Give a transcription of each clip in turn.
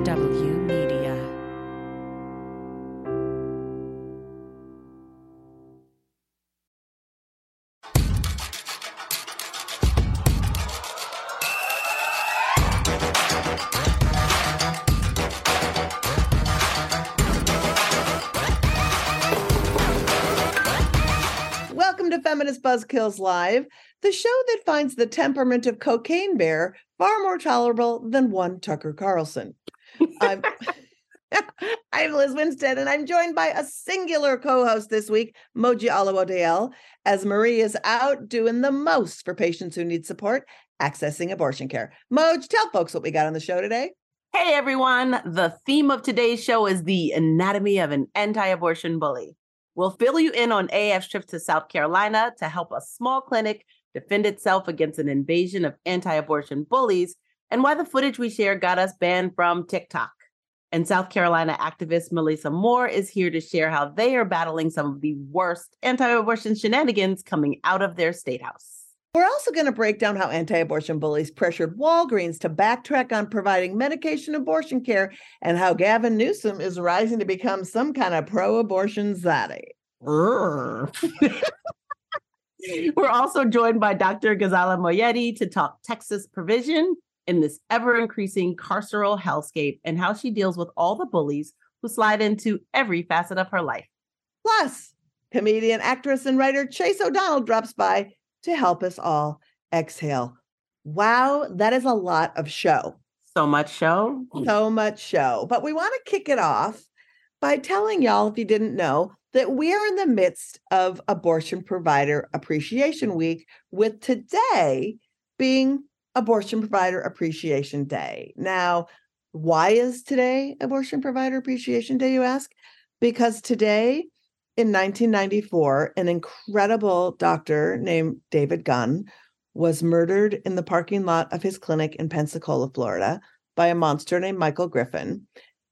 MSW Media. Welcome to Feminist Buzzkills Live, the show that finds the temperament of Cocaine Bear far more tolerable than one Tucker Carlson. I'm, I'm Lizz Winstead, and I'm joined by a singular co-host this week, Moji Alawode-El, as Marie is out doing the most for patients who need support accessing abortion care. Moj, tell folks what we got on the show today. Hey everyone, the theme of today's show is the anatomy of an anti abortion bully. We'll fill you in on AF's trip to South Carolina to help a small clinic defend itself against an invasion of anti abortion bullies and why the footage we share got us banned from TikTok. And South Carolina activist Melissa Moore is here to share how they are battling some of the worst anti abortion shenanigans coming out of their state house. We're also going to break down how anti abortion bullies pressured Walgreens to backtrack on providing medication abortion care and how Gavin Newsom is rising to become some kind of pro abortion zaddy. We're also joined by Dr. Ghazaleh Moayedi to talk Texas provision in this ever increasing carceral hellscape and how she deals with all the bullies who slide into every facet of her life. Plus, comedian, actress, and writer Chase O'Donnell drops by to help us all exhale. Wow, that is a lot of show. So much show. So much show. But we want to kick it off by telling y'all, if you didn't know, that we're in the midst of Abortion Provider Appreciation Week, with today being Abortion Provider Appreciation Day. Now, why is today Abortion Provider Appreciation Day, you ask? Because today in 1994, an incredible doctor named David Gunn was murdered in the parking lot of his clinic in Pensacola, Florida, by a monster named Michael Griffin.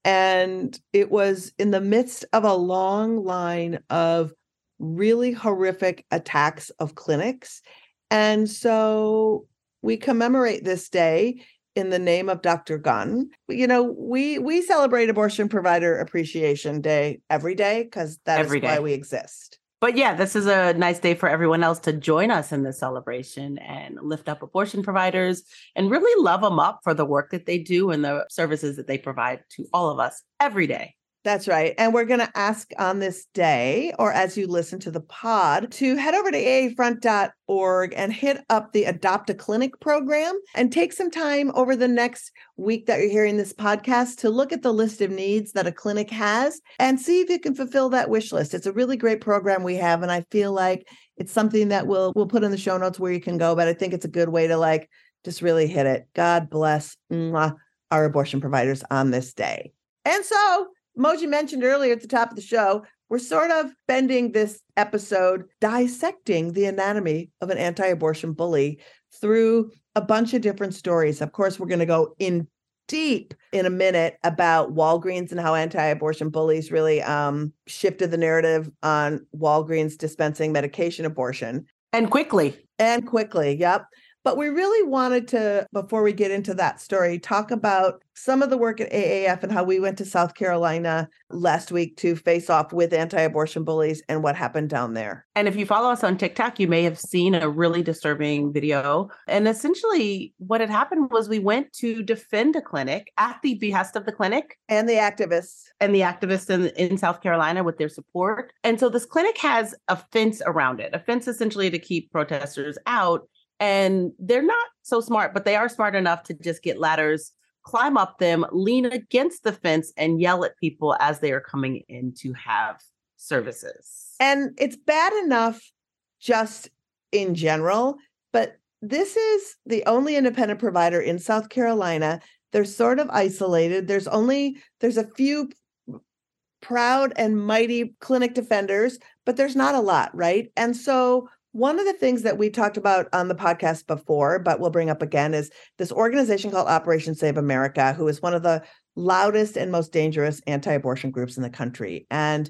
And it was in the midst of a long line of really horrific attacks of clinics. And so we commemorate this day in the name of Dr. Gunn. You know, we we celebrate Abortion Provider Appreciation Day every day because that Every is why we exist. But yeah, this is a nice day for everyone else to join us in this celebration and lift up abortion providers and really love them up for the work that they do and the services that they provide to all of us every day. That's right. And we're going to ask on this day, or as you listen to the pod, to head over to aafront.org and hit up the Adopt a Clinic program and take some time over the next week that you're hearing this podcast to look at the list of needs that a clinic has and see if you can fulfill that wish list. It's a really great program we have. And I feel like it's something that we'll we'll put in the show notes where you can go, but I think it's a good way to like just really hit it. God bless mwah, our abortion providers on this day. And so Moji mentioned earlier at the top of the show, we're sort of bending this episode dissecting the anatomy of an anti abortion bully through a bunch of different stories. Of course, we're going to go in deep in a minute about Walgreens and how anti abortion bullies really um, shifted the narrative on Walgreens dispensing medication abortion And quickly. and quickly. Yep. But we really wanted to, before we get into that story, talk about some of the work at AAF and how we went to South Carolina last week to face off with anti abortion bullies and what happened down there. And if you follow us on TikTok, you may have seen a really disturbing video. And essentially, what had happened was we went to defend a clinic at the behest of the clinic And the activists. and the activists in, in South Carolina with their support. And so this clinic has a fence around it, a fence essentially to keep protesters out. And they're not so smart, but they are smart enough to just get ladders, climb up them, lean against the fence, and yell at people as they are coming in to have services. And it's bad enough just in general, but this is the only independent provider in South Carolina. They're sort of isolated. There's only there's a few proud and mighty clinic defenders, but there's not a lot, right? And so one of the things that we talked about on the podcast before, but we'll bring up again, is this organization called Operation Save America, who is one of the loudest and most dangerous anti abortion groups in the country. And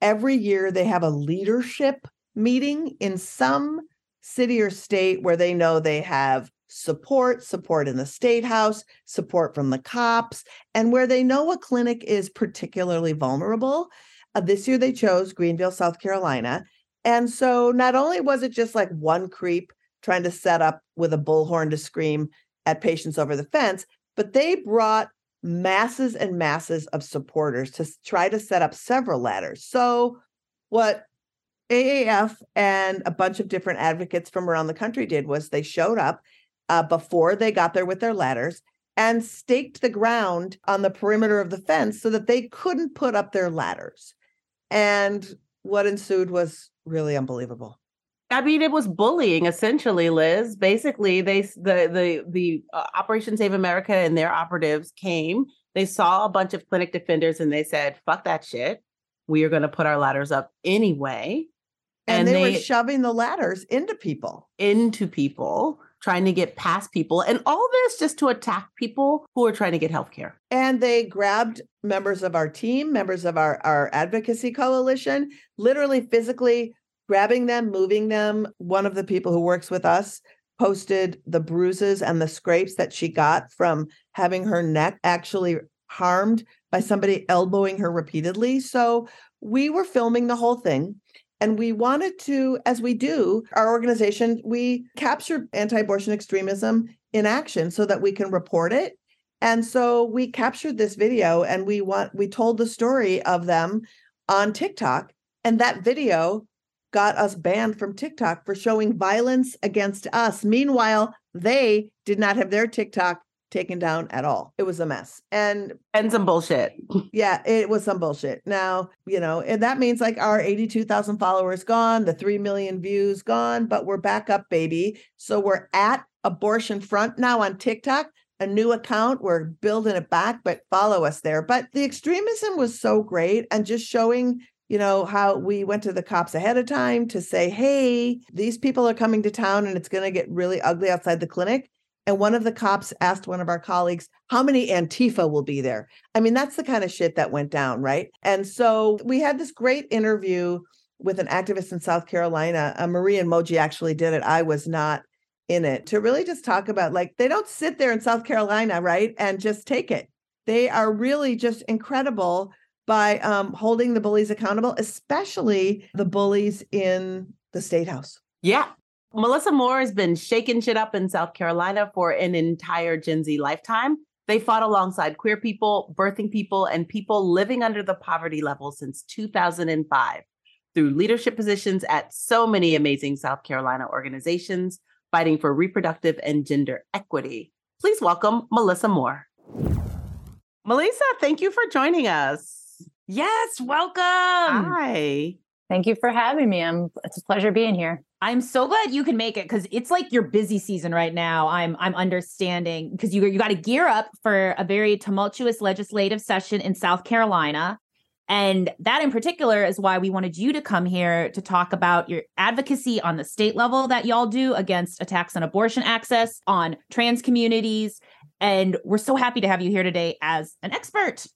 every year they have a leadership meeting in some city or state where they know they have support, support in the state house, support from the cops, and where they know a clinic is particularly vulnerable. Uh, this year they chose Greenville, South Carolina. And so not only was it just like one creep trying to set up with a bullhorn to scream at patients over the fence, but they brought masses and masses of supporters to try to set up several ladders. So, what AAF and a bunch of different advocates from around the country did was they showed up uh, before they got there with their ladders and staked the ground on the perimeter of the fence so that they couldn't put up their ladders. And what ensued was really unbelievable. I mean, it was bullying essentially, Lizz. Basically, they the the the uh, Operation Save America and their operatives came. They saw a bunch of clinic defenders and they said, "Fuck that shit. We are going to put our ladders up anyway." And, and they, they, were shoving the ladders into people, into people, trying to get past people, and all this just to attack people who are trying to get health care. And they grabbed members of our team, members of our our advocacy coalition, literally physically grabbing them, moving them. One of the people who works with us posted the bruises and the scrapes that she got from having her neck actually harmed by somebody elbowing her repeatedly. So we were filming the whole thing. And we wanted to, as we do, our organization, we capture anti abortion extremism in action so that we can report it. And so we captured this video and we want we told the story of them on TikTok. And that video got us banned from TikTok for showing violence against us. Meanwhile, they did not have their TikTok taken down at all. It was a mess. And and some bullshit. Yeah, it was some bullshit. Now, you know, and that means like our 82,000 followers gone, the 3 million views gone, but we're back up, baby. So we're at Abortion Front now on TikTok. A new account. We're building it back, but follow us there. But the extremism was so great and just showing you know, how we went to the cops ahead of time to say, hey, these people are coming to town and it's going to get really ugly outside the clinic. And one of the cops asked one of our colleagues, how many Antifa will be there? I mean, that's the kind of shit that went down, right? And so we had this great interview with an activist in South Carolina. Uh, Marie and Moji actually did it. I was not in it to really just talk about like, they don't sit there in South Carolina, right? And just take it. They are really just incredible by um, holding the bullies accountable, especially the bullies in the state house. Yeah. Melissa Moore has been shaking shit up in South Carolina for an entire Gen Z lifetime. They fought alongside queer people, birthing people, and people living under the poverty level since 2005 through leadership positions at so many amazing South Carolina organizations fighting for reproductive and gender equity. Please welcome Melissa Moore. Melissa, thank you for joining us. Yes, welcome. Hi. Thank you for having me. I'm it's a pleasure being here. I'm so glad you can make it because it's like your busy season right now. I'm I'm understanding because you you got to gear up for a very tumultuous legislative session in South Carolina. And that in particular is why we wanted you to come here to talk about your advocacy on the state level that y'all do against attacks on abortion access, on trans communities. And we're so happy to have you here today as an expert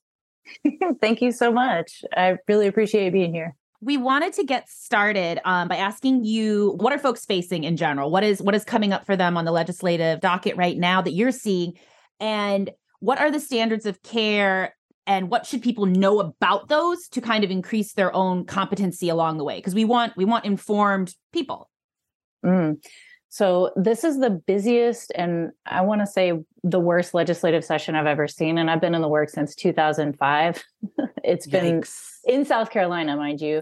Thank you so much. I really appreciate being here. We wanted to get started um, by asking you what are folks facing in general? What is what is coming up for them on the legislative docket right now that you're seeing, and what are the standards of care and what should people know about those to kind of increase their own competency along the way because we want we want informed people mm. So this is the busiest and I want to say the worst legislative session I've ever seen. And I've been in the work since 2005. it's Yikes. been in South Carolina, mind you.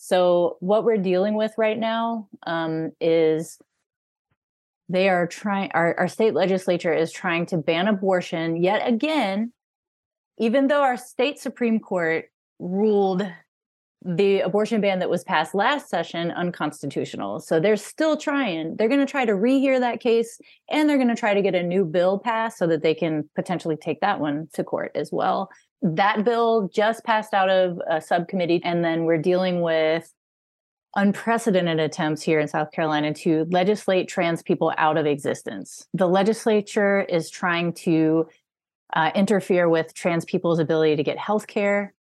So what we're dealing with right now um, is they are trying our, our state legislature is trying to ban abortion yet again, even though our state Supreme Court ruled the abortion ban that was passed last session unconstitutional. So they're still trying. They're going to try to rehear that case and they're going to try to get a new bill passed so that they can potentially take that one to court as well. That bill just passed out of a subcommittee and then we're dealing with unprecedented attempts here in South Carolina to legislate trans people out of existence. The legislature is trying to uh, interfere with trans people's ability to get health care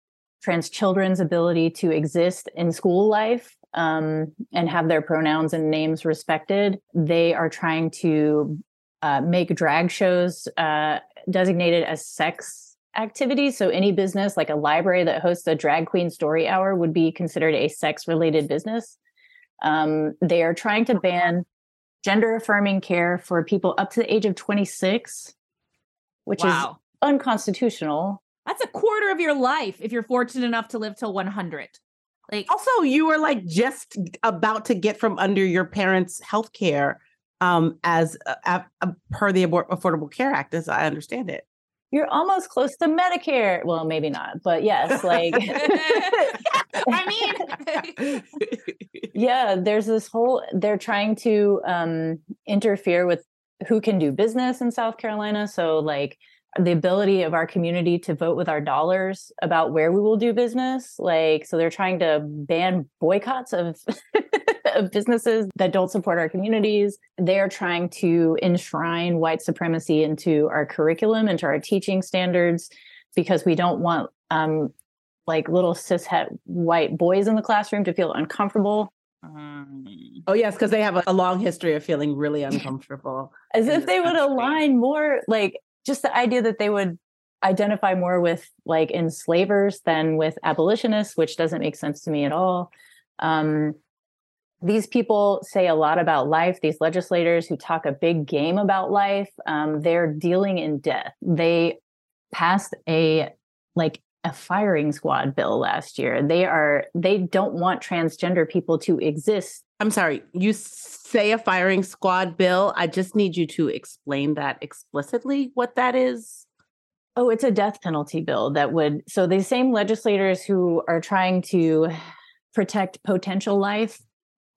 trans children's ability to exist in school life um, and have their pronouns and names respected. They are trying to uh, make drag shows uh, designated as sex activities. So any business like a library that hosts a drag queen story hour would be considered a sex related business. Um, they are trying to ban gender affirming care for people up to the age of 26, which wow. is unconstitutional. That's a quarter of your life if you're fortunate enough to live till 100. Like also you were like just about to get from under your parents' health care um as uh, uh, per the Affordable Care Act as I understand it. You're almost close to Medicare. Well, maybe not, but yes, like I mean Yeah, there's this whole they're trying to um interfere with who can do business in South Carolina, so like the ability of our community to vote with our dollars about where we will do business. Like, so they're trying to ban boycotts of, of businesses that don't support our communities. They're trying to enshrine white supremacy into our curriculum, into our teaching standards, because we don't want um, like little cishet white boys in the classroom to feel uncomfortable. Um, oh yes, because they have a, a, long history of feeling really uncomfortable. As if they would align more like just the idea that they would identify more with like enslavers than with abolitionists, which doesn't make sense to me at all. Um, these people say a lot about life. These legislators who talk a big game about life, um, they're dealing in death. They passed a like a firing squad bill last year. They are they don't want transgender people to exist. I'm sorry, you say a firing squad bill. I just need you to explain that explicitly what that is. Oh, it's a death penalty bill that would so the same legislators who are trying to protect potential life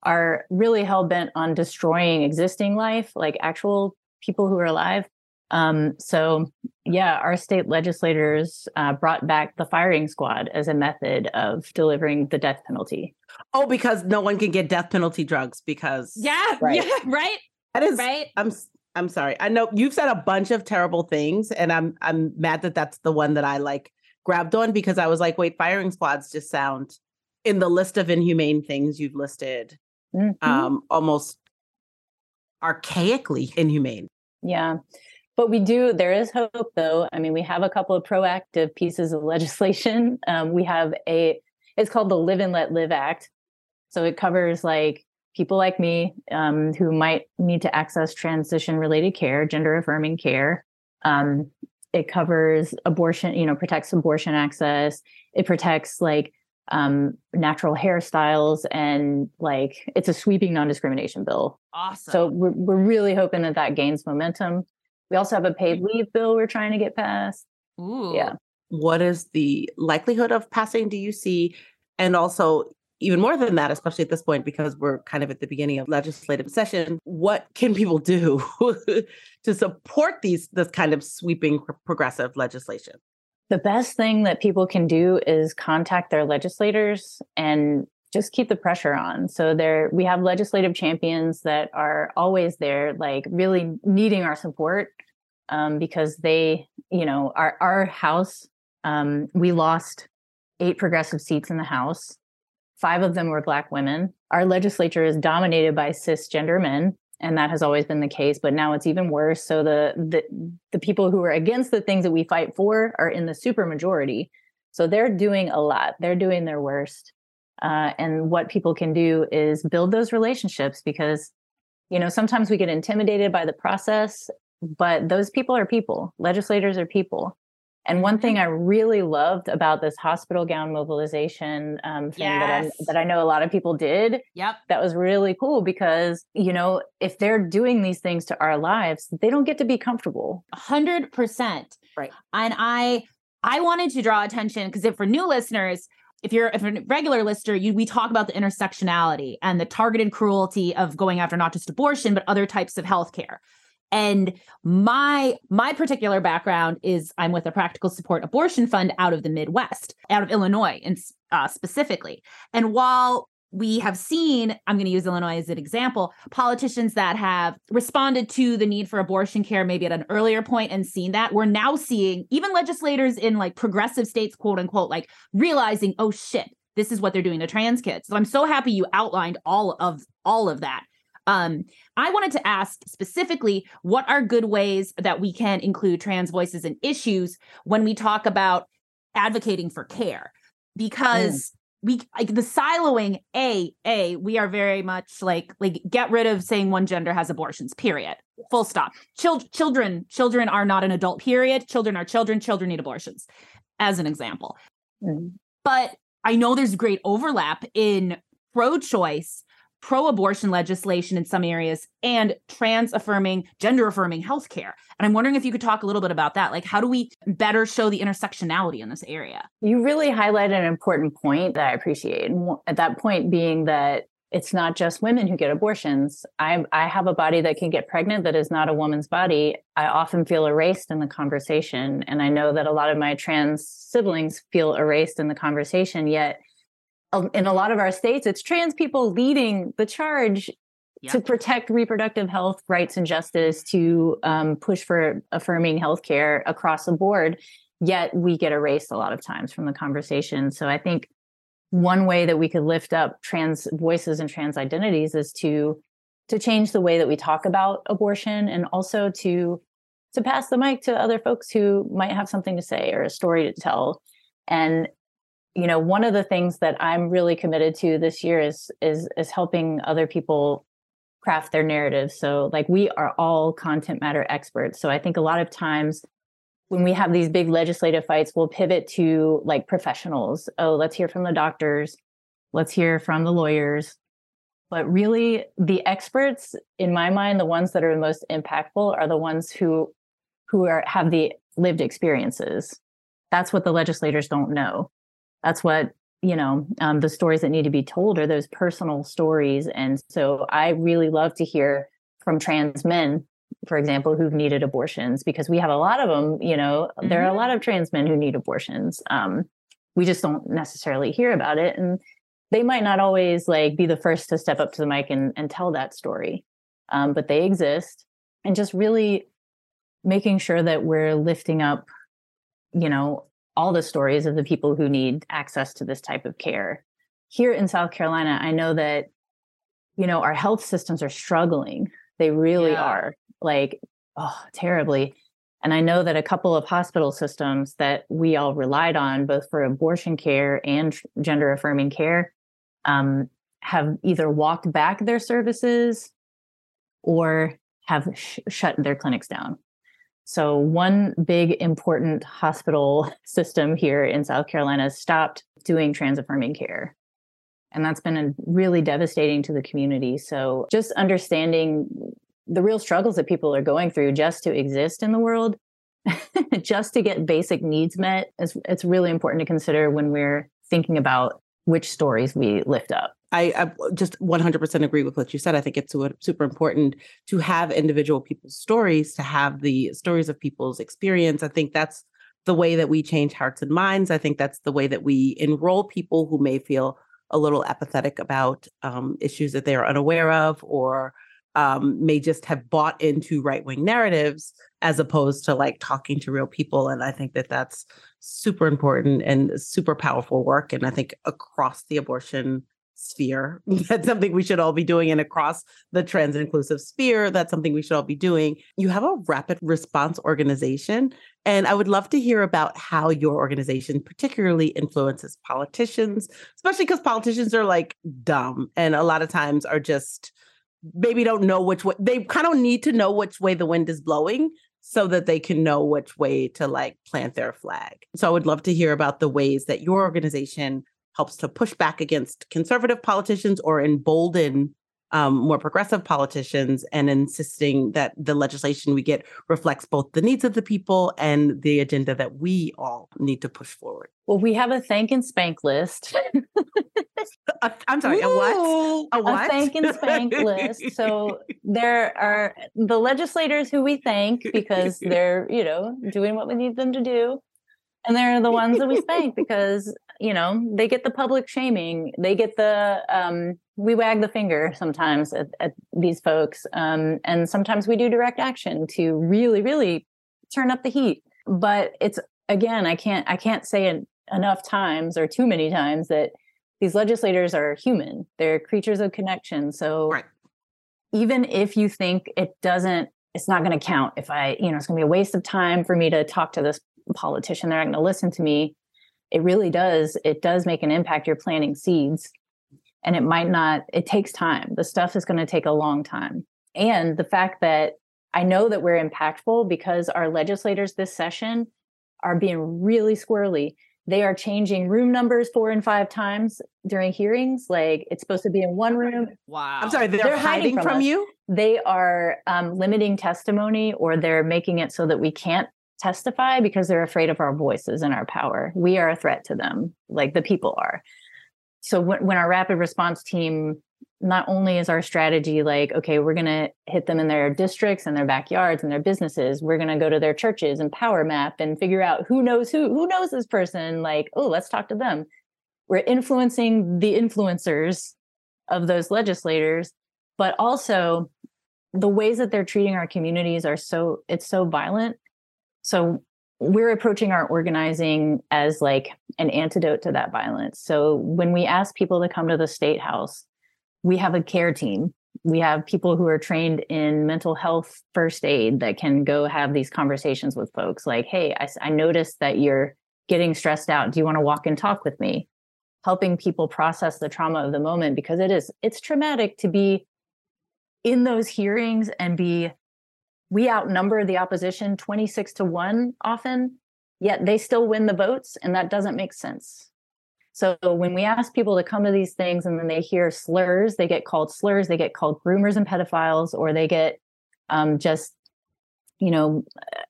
are really hell bent on destroying existing life, like actual people who are alive. Um, so, yeah, our state legislators uh, brought back the firing squad as a method of delivering the death penalty. Oh, because no one can get death penalty drugs because yeah, right. yeah, right. That is right. I'm I'm sorry. I know you've said a bunch of terrible things, and I'm I'm mad that that's the one that I like grabbed on because I was like, wait, firing squads just sound in the list of inhumane things you've listed, mm-hmm. um, almost archaically inhumane. Yeah. But we do there is hope though. I mean we have a couple of proactive pieces of legislation. Um, we have a it's called the live and let live act. So it covers like people like me um, who might need to access transition related care gender affirming care. Um, it covers abortion you know protects abortion access. It protects like um, natural hairstyles and like it's a sweeping non-discrimination bill awesome so we're, we're really hoping that that gains momentum we also have a paid leave bill we're trying to get passed. Ooh. Yeah. What is the likelihood of passing do you see? And also, even more than that, especially at this point, because we're kind of at the beginning of legislative session, what can people do to support these this kind of sweeping progressive legislation? The best thing that people can do is contact their legislators and just keep the pressure on. So there we have legislative champions that are always there, like really needing our support um, because they, you know, our our house, um, we lost eight progressive seats in the House. Five of them were Black women. Our legislature is dominated by cisgender men, and that has always been the case. But now it's even worse. So the the the people who are against the things that we fight for are in the super majority. So they're doing a lot. They're doing their worst. Uh, and what people can do is build those relationships because, you know, sometimes we get intimidated by the process, but those people are people, legislators are people. And one thing mm-hmm. I really loved about this hospital gown mobilization um, thing yes. that, I, that I know a lot of people did, yep, that was really cool because you know if they're doing these things to our lives, they don't get to be comfortable. Hundred percent, right? And I I wanted to draw attention because if for new listeners, if you're if a regular listener, you we talk about the intersectionality and the targeted cruelty of going after not just abortion but other types of healthcare. And my my particular background is I'm with a practical support abortion fund out of the Midwest, out of Illinois, and uh, specifically. And while we have seen, I'm going to use Illinois as an example, politicians that have responded to the need for abortion care maybe at an earlier point and seen that. We're now seeing even legislators in like progressive states, quote unquote, like realizing, oh shit, this is what they're doing to trans kids. So I'm so happy you outlined all of all of that. Um, I wanted to ask specifically what are good ways that we can include trans voices and issues when we talk about advocating for care? Because mm. we like the siloing a a we are very much like like get rid of saying one gender has abortions period. Full stop. Chil- children children are not an adult period. Children are children children need abortions as an example. Mm. but i know there's great overlap in pro-choice pro abortion legislation in some areas and trans affirming, gender affirming healthcare. And I'm wondering if you could talk a little bit about that. Like, how do we better show the intersectionality in this area? You really highlighted an important point that I appreciate. At that point being that it's not just women who get abortions. I, I have a body that can get pregnant that is not a woman's body. I often feel erased in the conversation. And I know that a lot of my trans siblings feel erased in the conversation, yet in a lot of our states, it's trans people leading the charge yep. to protect reproductive health rights and justice, to um, push for affirming healthcare across the board. Yet we get erased a lot of times from the conversation. So I think one way that we could lift up trans voices and trans identities is to to change the way that we talk about abortion and also to to pass the mic to other folks who might have something to say or a story to tell and you know one of the things that i'm really committed to this year is is is helping other people craft their narratives so like we are all content matter experts. So i think a lot of times when we have these big legislative fights we'll pivot to like professionals. Oh let's hear from the doctors. Let's hear from the lawyers. But really the experts in my mind the ones that are the most impactful are the ones who who are have the lived experiences. That's what the legislators don't know that's what you know um, the stories that need to be told are those personal stories and so i really love to hear from trans men for example who've needed abortions because we have a lot of them you know mm-hmm. there are a mm-hmm. lot of trans men who need abortions um, we just don't necessarily hear about it and they might not always like be the first to step up to the mic and, and tell that story um, but they exist and just really making sure that we're lifting up you know all the stories of the people who need access to this type of care. Here in South Carolina, I know that, you know, our health systems are struggling. They really yeah. are like, oh, terribly. And I know that a couple of hospital systems that we all relied on, both for abortion care and gender affirming care, um, have either walked back their services or have sh- shut their clinics down. So, one big important hospital system here in South Carolina stopped doing trans affirming care. And that's been really devastating to the community. So, just understanding the real struggles that people are going through just to exist in the world, just to get basic needs met, is, it's really important to consider when we're thinking about which stories we lift up. I, I, just 100% agree with what you said. I think it's super important to have individual people's stories, to have the stories of people's experience. I think that's the way that we change hearts and minds. I think that's the way that we enroll people who may feel a little apathetic about um, issues that they are unaware of or um, may just have bought into right wing narratives as opposed to like talking to real people. And I think that that's super important and super powerful work. And I think across the abortion sphere. That's something we should all be doing. And across the trans inclusive sphere, that's something we should all be doing. You have a rapid response organization. And I would love to hear about how your organization particularly influences politicians, especially because politicians are like dumb and a lot of times are just maybe don't know which way they kind of need to know which way the wind is blowing so that they can know which way to like plant their flag. So I would love to hear about the ways that your organization helps to push back against conservative politicians or embolden um, more progressive politicians and insisting that the legislation we get reflects both the needs of the people and the agenda that we all need to push forward. Well, we have a thank and spank list. I'm sorry, Ooh, a what? A what? A thank and spank list. So there are the legislators who we thank because they're, you know, doing what we need them to do. And they're the ones that we spank because you know they get the public shaming they get the um, we wag the finger sometimes at, at these folks um, and sometimes we do direct action to really really turn up the heat but it's again i can't i can't say it enough times or too many times that these legislators are human they're creatures of connection so right. even if you think it doesn't, it's not going to count if I, you know, it's going to be a waste of time for me to talk to this politician. They're not going to listen to me. It really does. It does make an impact. You're planting seeds and it might not, it takes time. The stuff is going to take a long time. And the fact that I know that we're impactful because our legislators this session are being really squirrely. They are changing room numbers four and five times during hearings. Like it's supposed to be in one room. Wow. I'm sorry, they're, they're hiding, hiding, from, from you? They are um, limiting testimony or they're making it so that we can't testify because they're afraid of our voices and our power. We are a threat to them, like the people are. So when, when our rapid response team not only is our strategy like, okay, we're going to hit them in their districts and their backyards and their businesses. We're going to go to their churches and power map and figure out who knows who, who knows this person. Like, oh, let's talk to them. We're influencing the influencers of those legislators, but also the ways that they're treating our communities are so, it's so violent. So we're approaching our organizing as like an antidote to that violence. So when we ask people to come to the state house, we have a care team. We have people who are trained in mental health first aid that can go have these conversations with folks like, hey, I, I noticed that you're getting stressed out. Do you want to walk and talk with me? Helping people process the trauma of the moment because it is, it's traumatic to be in those hearings and be, we outnumber the opposition 26 to 1 often, yet they still win the votes. And that doesn't make sense so when we ask people to come to these things and then they hear slurs, they get called slurs, they get called groomers and pedophiles, or they get um, just, you know,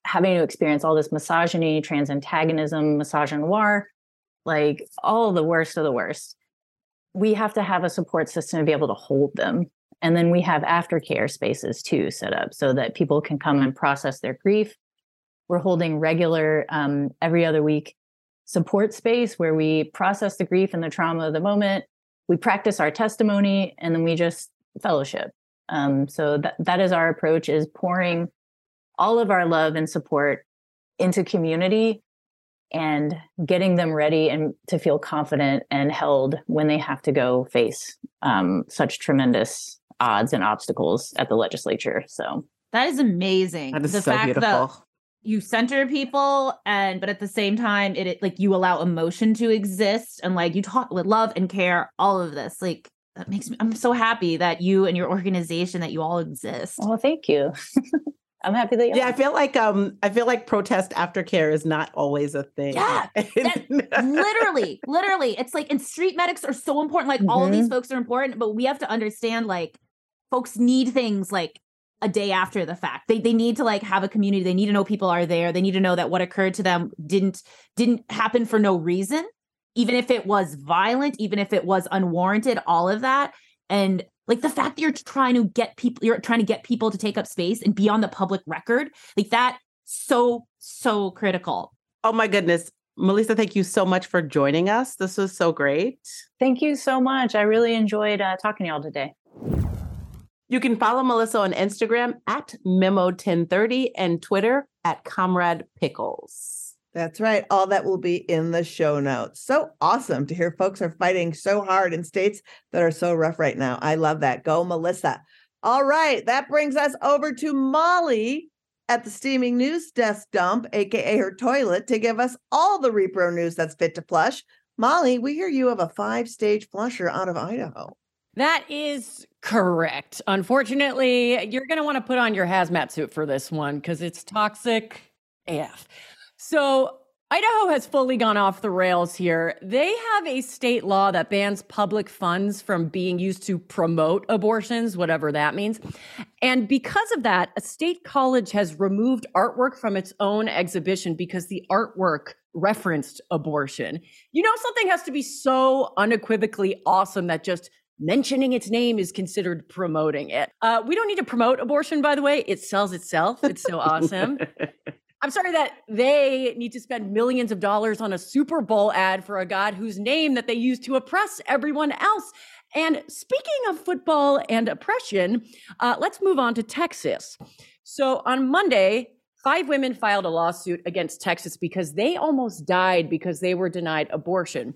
having to experience all this misogyny, trans antagonism, misogynoir, like all the worst of the worst. We have to have a support system to be able to hold them. And then we have aftercare spaces too set up so that people can come and process their grief. We're holding regular um, every other week support space where we process the grief and the trauma of the moment. We practice our testimony and then we just fellowship. Um, so that, that is our approach is pouring all of our love and support into community and getting them ready and to feel confident and held when they have to go face um, such tremendous odds and obstacles at the legislature. So that is amazing. That is the so fact beautiful. That you center people and but at the same time it, it, like you allow emotion to exist and like you talk with love and care all of this like that makes me i'm so happy that you and your organization that you all exist well thank you i'm happy that you yeah i feel like um i feel like protest aftercare is not always a thing yeah literally literally it's like and street medics are so important like mm-hmm. all of these mm-hmm. folks are important but we have to understand like folks need things like a day after the fact. They they need to like have a community. They need to know people are there. They need to know that what occurred to them didn't didn't happen for no reason, even if it was violent, even if it was unwarranted, all of that. And like the fact that you're trying to get people you're trying to get people to take up space and be on the public record, like that so so critical. Oh my goodness. Melissa, thank you so much for joining us. This was so great. Thank you so much. I really enjoyed uh, talking to y'all today. You can follow Melissa on Instagram at Memo1030 and Twitter at Comrade Pickles. That's right. All that will be in the show notes. So awesome to hear folks are fighting so hard in states that are so rough right now. I love that. Go, Melissa. All right. That brings us over to Molly at the Steaming News Desk Dump, AKA her toilet, to give us all the repro news that's fit to flush. Molly, we hear you have a five stage flusher out of Idaho. That is correct. Unfortunately, you're going to want to put on your hazmat suit for this one because it's toxic AF. So, Idaho has fully gone off the rails here. They have a state law that bans public funds from being used to promote abortions, whatever that means. And because of that, a state college has removed artwork from its own exhibition because the artwork referenced abortion. You know, something has to be so unequivocally awesome that just mentioning its name is considered promoting it. Uh, we don't need to promote abortion, by the way. It sells itself. It's so awesome. I'm sorry that they need to spend millions of dollars on a Super Bowl ad for a god whose name that they use to oppress everyone else. And speaking of football and oppression, uh, let's move on to Texas. So on Monday, five women filed a lawsuit against Texas because they almost died because they were denied abortion.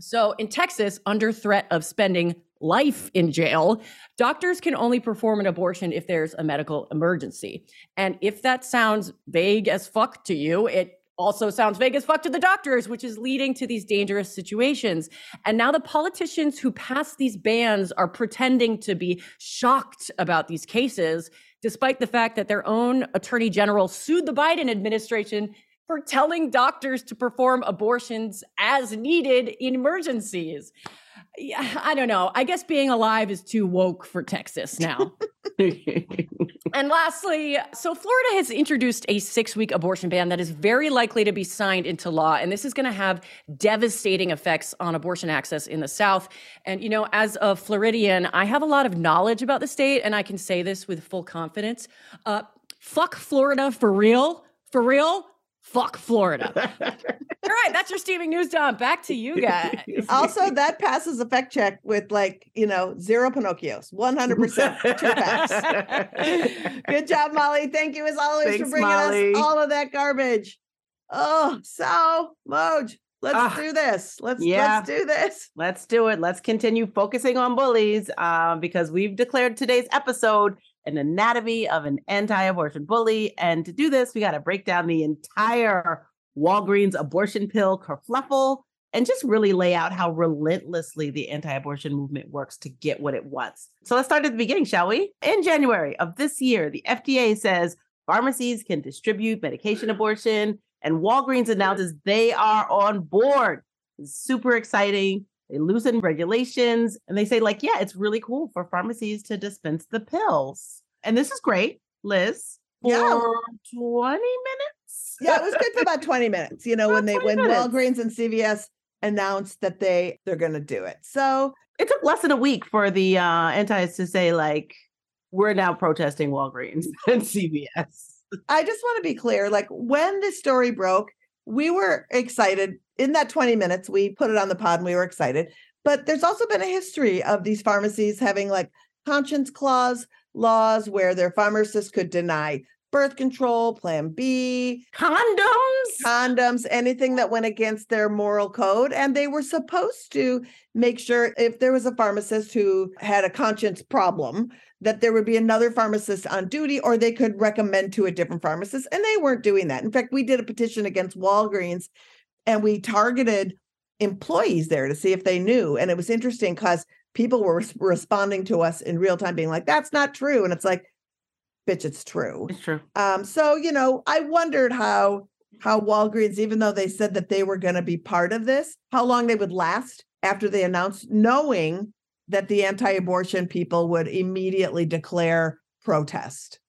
So in Texas, under threat of spending life in jail. Doctors can only perform an abortion if there's a medical emergency. And if that sounds vague as fuck to you, it also sounds vague as fuck to the doctors, which is leading to these dangerous situations. And now the politicians who pass these bans are pretending to be shocked about these cases, despite the fact that their own attorney general sued the Biden administration for telling doctors to perform abortions as needed in emergencies yeah, I don't know. I guess being alive is too woke for Texas now. and lastly, so Florida has introduced a six week abortion ban that is very likely to be signed into law. And this is going to have devastating effects on abortion access in the South. And, you know, as a Floridian, I have a lot of knowledge about the state, and I can say this with full confidence. Uh, fuck Florida for real. For real, fuck Florida. All right, that's your steaming news dump. Back to you guys. also, that passes a fact check with like, you know, zero Pinocchios, 100% true facts. Good job, Molly. Thank you as always Thanks, for bringing Molly. us all of that garbage. Oh, so Moj, let's uh, do this. Let's yeah, let's do this. Let's do it. Let's continue focusing on bullies um, because we've declared today's episode an anatomy of an anti-abortion bully. And to do this, we got to break down the entire Walgreens abortion pill kerfluffle and just really lay out how relentlessly the anti-abortion movement works to get what it wants. So let's start at the beginning, shall we? In January of this year, the FDA says pharmacies can distribute medication abortion, and Walgreens announces they are on board. Super exciting. They loosen regulations and they say, like, yeah, it's really cool for pharmacies to dispense the pills. And this is great, Lizz, for yeah. 20 minutes. Yeah, it was good for about 20 minutes, you know, when they when minutes. Walgreens and CVS announced that they they're gonna do it. So it took less than a week for the uh antis to say, like, we're now protesting Walgreens and CVS. I just want to be clear, like when this story broke, we were excited in that 20 minutes, we put it on the pod and we were excited. But there's also been a history of these pharmacies having like conscience clause laws where their pharmacists could deny birth control, plan B, condoms, condoms, anything that went against their moral code. And they were supposed to make sure if there was a pharmacist who had a conscience problem, that there would be another pharmacist on duty or they could recommend to a different pharmacist. And they weren't doing that. In fact, we did a petition against Walgreens and we targeted employees there to see if they knew. And it was interesting because people were responding to us in real time, being like, "That's not true," and it's like, "Bitch, it's true." It's true. Um, so you know, I wondered how how Walgreens, even though they said that they were going to be part of this, how long they would last after they announced, knowing that the anti-abortion people would immediately declare protest.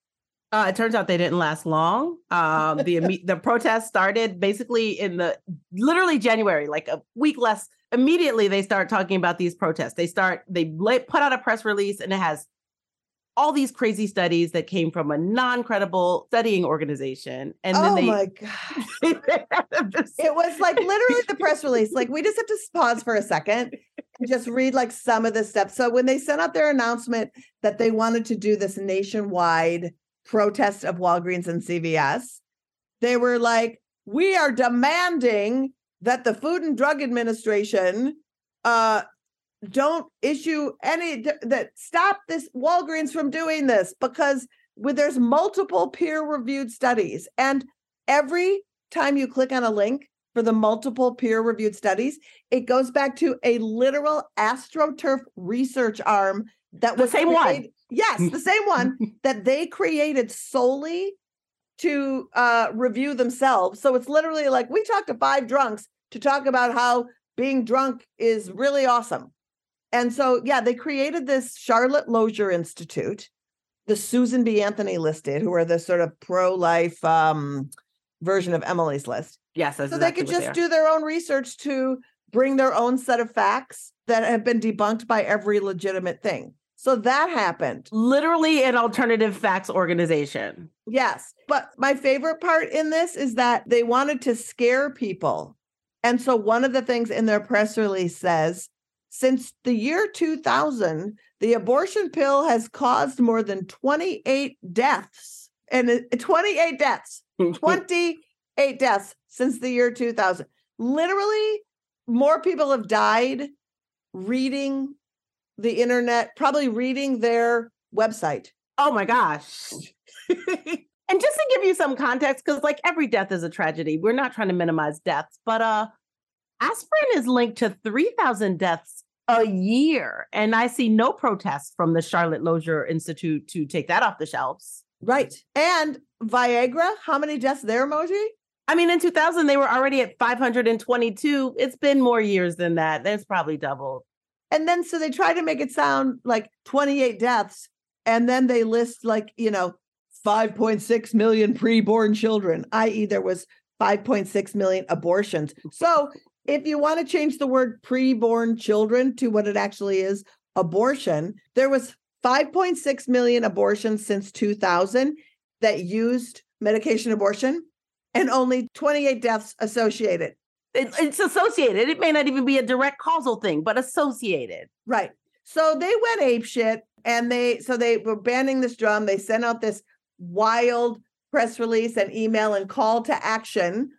Uh, it turns out they didn't last long. Um, the the protest started basically in the literally January, like a week less. Immediately, they start talking about these protests. They start they put out a press release, and it has all these crazy studies that came from a non-credible studying organization. And then oh they, my god, it was like literally the press release. Like we just have to pause for a second and just read like some of the steps. So when they sent out their announcement that they wanted to do this nationwide protest of Walgreens and CVS, they were like, we are demanding that the Food and Drug Administration uh, don't issue any that stop this Walgreens from doing this because with, there's multiple peer-reviewed studies, and every time you click on a link for the multiple peer-reviewed studies, it goes back to a literal AstroTurf research arm that the was same one. Yes, the same one that they created solely to uh, review themselves. So it's literally like we talked to five drunks to talk about how being drunk is really awesome. And so, yeah, they created this Charlotte Lozier Institute, the Susan B. Anthony listed, who are the sort of pro life um, version of Emily's list. Yes. so exactly they could just they do their own research to bring their own set of facts that have been debunked by every legitimate thing. So that happened. Literally an alternative facts organization. Yes. But my favorite part in this is that they wanted to scare people. And so one of the things in their press release says since the year 2000, the abortion pill has caused more than 28 deaths. And 28 deaths, 28 deaths since the year 2000. Literally, more people have died reading the internet, probably reading their website. Oh my gosh. and just to give you some context, because like every death is a tragedy, we're not trying to minimize deaths, but uh aspirin is linked to 3,000 deaths a year. And I see no protests from the Charlotte Lozier Institute to take that off the shelves. Right. And Viagra, how many deaths there, Moji? I mean, in 2000, they were already at 522. It's been more years than that. That's probably doubled. And then so they try to make it sound like 28 deaths. And then they list like, you know, 5.6 million preborn children, i.e., there was 5.6 million abortions. So if you want to change the word preborn children to what it actually is, abortion, there was 5.6 million abortions since 2000 that used medication abortion and only 28 deaths associated. It, it's associated. It may not even be a direct causal thing, but associated. Right. So they went ape shit and they so they were banning this drum. They sent out this wild press release and email and call to action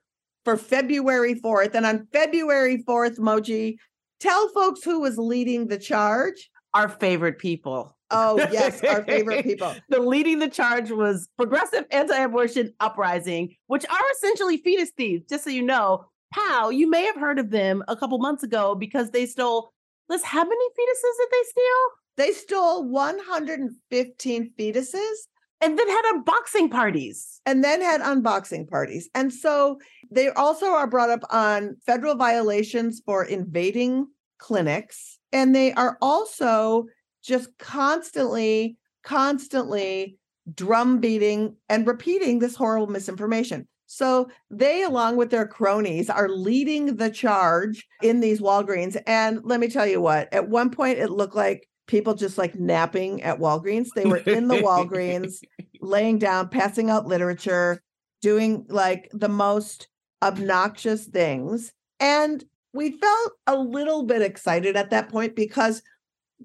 for February 4th. And on February 4th, Moji, tell folks who was leading the charge. Our favorite people. Oh, yes, our favorite people. the leading the charge was Progressive Anti-Abortion Uprising, which are essentially fetus thieves, just so you know. Pow, you may have heard of them a couple months ago because they stole, Lizz, how many fetuses did they steal? They stole 115 fetuses and then had unboxing parties. And then had unboxing parties. And so they also are brought up on federal violations for invading clinics. And they are also just constantly, constantly drum beating and repeating this horrible misinformation. So they, along with their cronies, are leading the charge in these Walgreens. And let me tell you what, at one point it looked like people just like napping at Walgreens. They were in the Walgreens, laying down, passing out literature, doing like the most obnoxious things. And we felt a little bit excited at that point because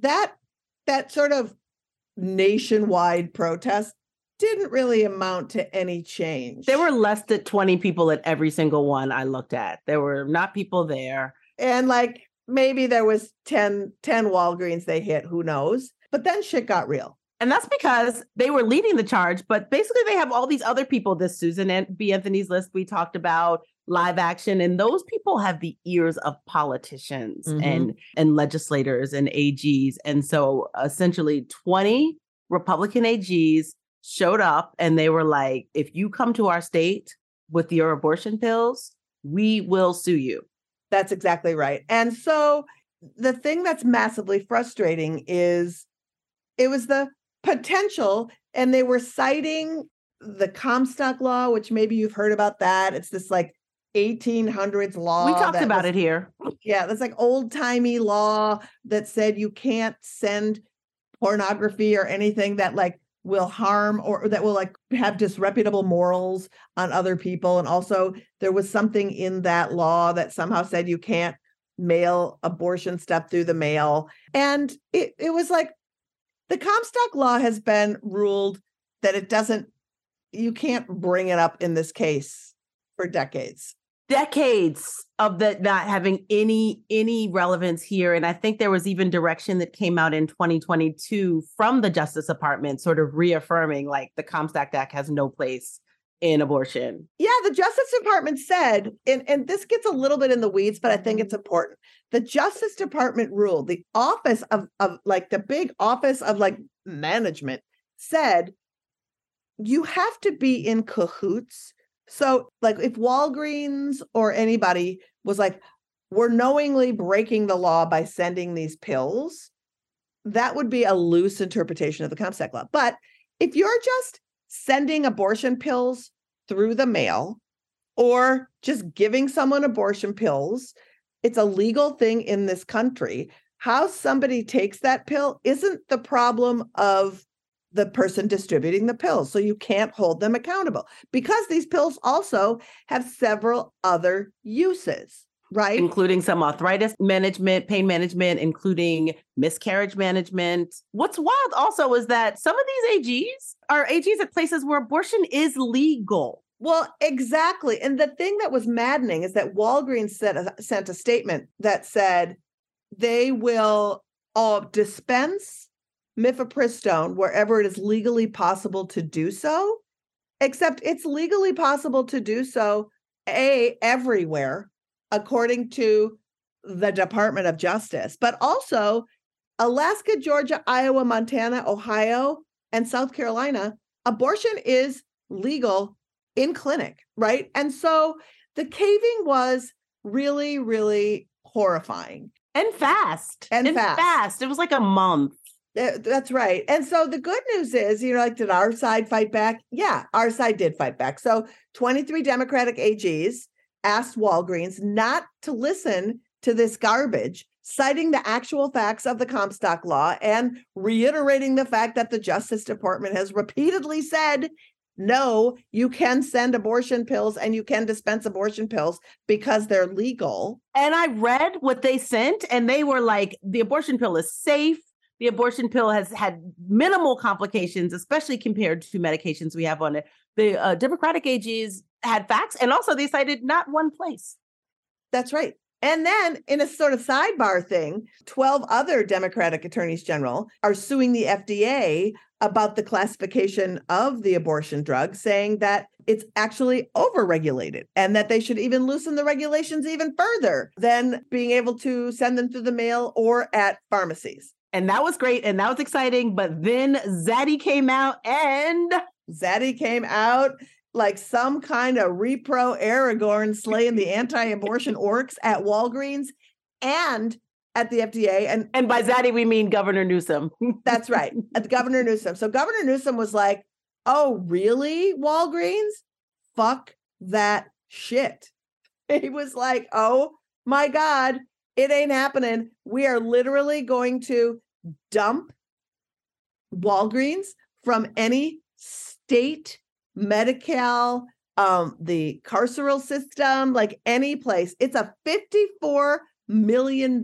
that that sort of nationwide protest didn't really amount to any change. There were less than 20 people at every single one I looked at. There were not people there. And like maybe there was 10, 10 Walgreens they hit, who knows? But then shit got real. And that's because they were leading the charge, but basically they have all these other people, this Susan and B. Anthony's list we talked about, live action, and those people have the ears of politicians mm-hmm. and and legislators and AGs. And so essentially 20 Republican AGs showed up and they were like, if you come to our state with your abortion pills, we will sue you. That's exactly right. And so the thing that's massively frustrating is it was the potential, and they were citing the Comstock law, which maybe you've heard about that. It's this like 1800s law. We talked about was, it here. Yeah, that's like old timey law that said you can't send pornography or anything that like will harm or that will like have disreputable morals on other people. And also, there was something in that law that somehow said you can't mail abortion stuff through the mail. And it, it was like the Comstock law has been ruled that it doesn't, you can't bring it up in this case for decades. Decades of that not having any any relevance here. And i think there was even direction that came out in 2022 from the justice department sort of reaffirming like the comstock act has no place in abortion. Yeah the justice department said and, and this gets a little bit in the weeds but i think it's important the justice department ruled the office of, of like the big office of like management said you have to be in cahoots so, like, if Walgreens or anybody was like, we're knowingly breaking the law by sending these pills, that would be a loose interpretation of the Comstock law. But if you're just sending abortion pills through the mail or just giving someone abortion pills, it's a legal thing in this country. How somebody takes that pill isn't the problem of the person distributing the pills. So you can't hold them accountable because these pills also have several other uses, right? Including some arthritis management, pain management, including miscarriage management. What's wild also is that some of these AGs are AGs at places where abortion is legal. Well, exactly. And the thing that was maddening is that Walgreens said, sent a statement that said they will uh, dispense mifepristone wherever it is legally possible to do so, except it's legally possible to do so a everywhere according to the Department of Justice, but also Alaska, Georgia, Iowa, Montana, Ohio, and South Carolina, abortion is legal in clinic, right? And so the caving was really, really horrifying and fast and, and fast. fast. It was like a month. That's right. And so the good news is, you know, like, did our side fight back? Yeah, our side did fight back. So 23 Democratic AGs asked Walgreens not to listen to this garbage, citing the actual facts of the Comstock law and reiterating the fact that the Justice Department has repeatedly said no, you can send abortion pills and you can dispense abortion pills because they're legal. And I read what they sent, and they were like, the abortion pill is safe. The abortion pill has had minimal complications, especially compared to medications we have on it. The uh, Democratic AGs had facts, and also they cited not one place. That's right. And then, in a sort of sidebar thing, 12 other Democratic attorneys general are suing the FDA about the classification of the abortion drug, saying that it's actually overregulated and that they should even loosen the regulations even further than being able to send them through the mail or at pharmacies. And that was great and that was exciting. But then Zaddy came out and Zaddy came out like some kind of repro Aragorn slaying the anti-abortion orcs at Walgreens and at the FDA. And and by Zaddy we mean Governor Newsom. that's right, at Governor Newsom. So Governor Newsom was like, "Oh, really, Walgreens? Fuck that shit." He was like, "Oh my god, it ain't happening. We are literally going to dump Walgreens from any state Medi-Cal, um, the carceral system, like any place. It's a $54 million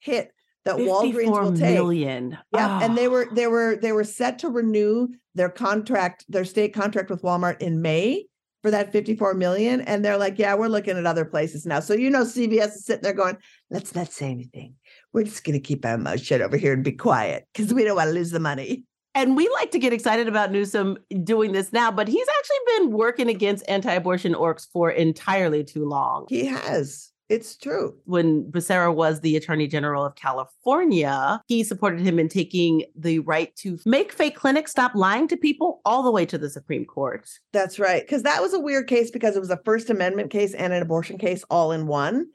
hit that Walgreens will take. Million. Yeah. Oh. And they were they were they were set to renew their contract, their state contract with Walmart in May for that 54 million. And they're like, yeah, we're looking at other places now. So you know CVS is sitting there going, let's not say anything. We're just gonna keep our mouth shut over here and be quiet because we don't want to lose the money. And we like to get excited about Newsom doing this now, but he's actually been working against anti abortion orcs for entirely too long. He has. It's true. When Becerra was the Attorney General of California, he supported him in taking the right to make fake clinics stop lying to people all the way to the Supreme Court. That's right. Because that was a weird case because it was a First Amendment case and an abortion case all in one.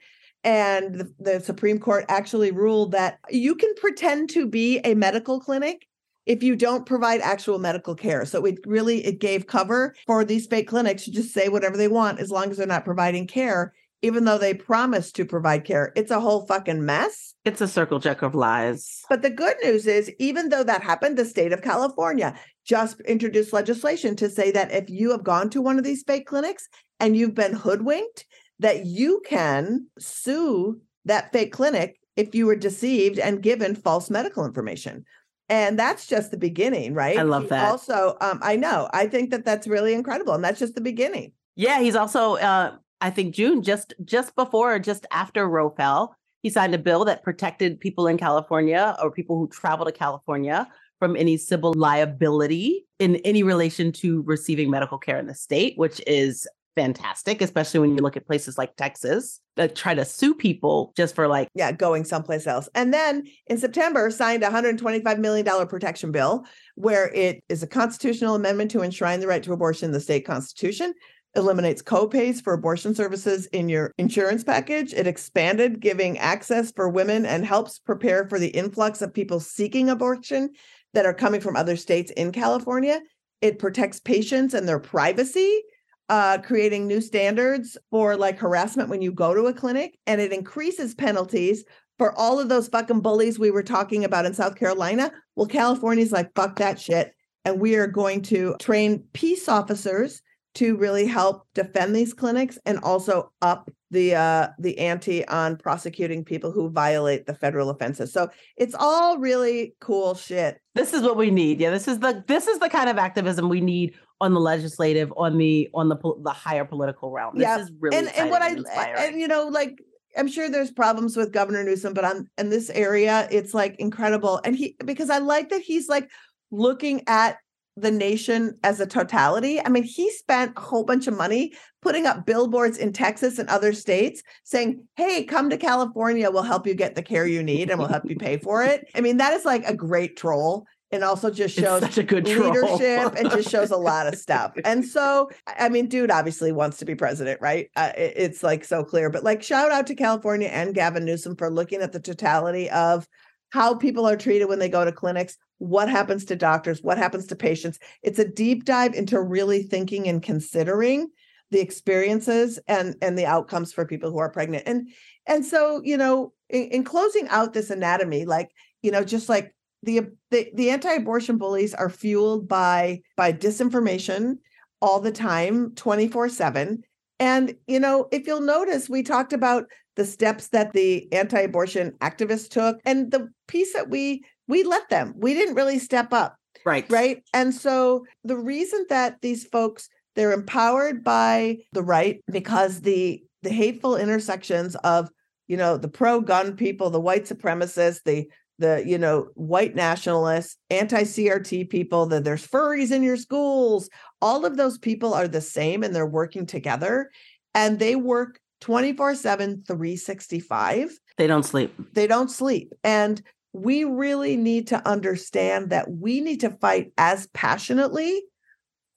And the, the Supreme Court actually ruled that you can pretend to be a medical clinic if you don't provide actual medical care. So it really it gave cover for these fake clinics to just say whatever they want as long as they're not providing care, even though they promise to provide care. It's a whole fucking mess. It's a circle jerk of lies. But the good news is, even though that happened, the state of California just introduced legislation to say that if you have gone to one of these fake clinics and you've been hoodwinked, that you can sue that fake clinic if you were deceived and given false medical information and that's just the beginning right? i love he that. also um, i know i think that that's really incredible and that's just the beginning. Yeah he's also uh, i think june just just before or just after roe fell he signed a bill that protected people in california or people who travel to california from any civil liability in any relation to receiving medical care in the state which is fantastic, especially when you look at places like Texas that try to sue people just for like yeah going someplace else. And then in September signed a 125 million dollar protection bill where it is a constitutional amendment to enshrine the right to abortion in the state constitution eliminates co-pays for abortion services in your insurance package. It expanded giving access for women and helps prepare for the influx of people seeking abortion that are coming from other states in California. It protects patients and their privacy uh, creating new standards for like harassment when you go to a clinic, and it increases penalties for all of those fucking bullies we were talking about in South Carolina. Well, California's like, fuck that shit. And we are going to train peace officers to really help defend these clinics and also up the uh the ante on prosecuting people who violate the federal offenses. So it's all really cool shit. This is what we need. Yeah, this is the this is the kind of activism we need on the legislative, on the on the the higher political realm. This yeah. is really and and what I and, and you know like I'm sure there's problems with Governor Newsom, but on in this area, it's like incredible. And he because I like that he's like looking at the nation as a totality. I mean, he spent a whole bunch of money putting up billboards in Texas and other states saying, Hey, come to California. We'll help you get the care you need and we'll help you pay for it. I mean, that is like a great troll and also just shows such a good leadership and just shows a lot of stuff. And so, I mean, dude obviously wants to be president, right? Uh, it, it's like so clear. But like, shout out to California and Gavin Newsom for looking at the totality of how people are treated when they go to clinics, what happens to doctors, what happens to patients. It's a deep dive into really thinking and considering the experiences and and the outcomes for people who are pregnant. And and so, you know, in, in closing out this anatomy, like, you know, just like the the, the anti-abortion bullies are fueled by by disinformation all the time 24/7 and you know if you'll notice we talked about the steps that the anti-abortion activists took and the piece that we we let them. We didn't really step up right. right? And so the reason that these folks they're empowered by the right because the the hateful intersections of you know the pro gun people the white supremacists the the you know white nationalists anti-crt people that there's furries in your schools. All of those people are the same and they're working together and they work 24 7 365 they don't sleep. They don't sleep and we really need to understand that we need to fight as passionately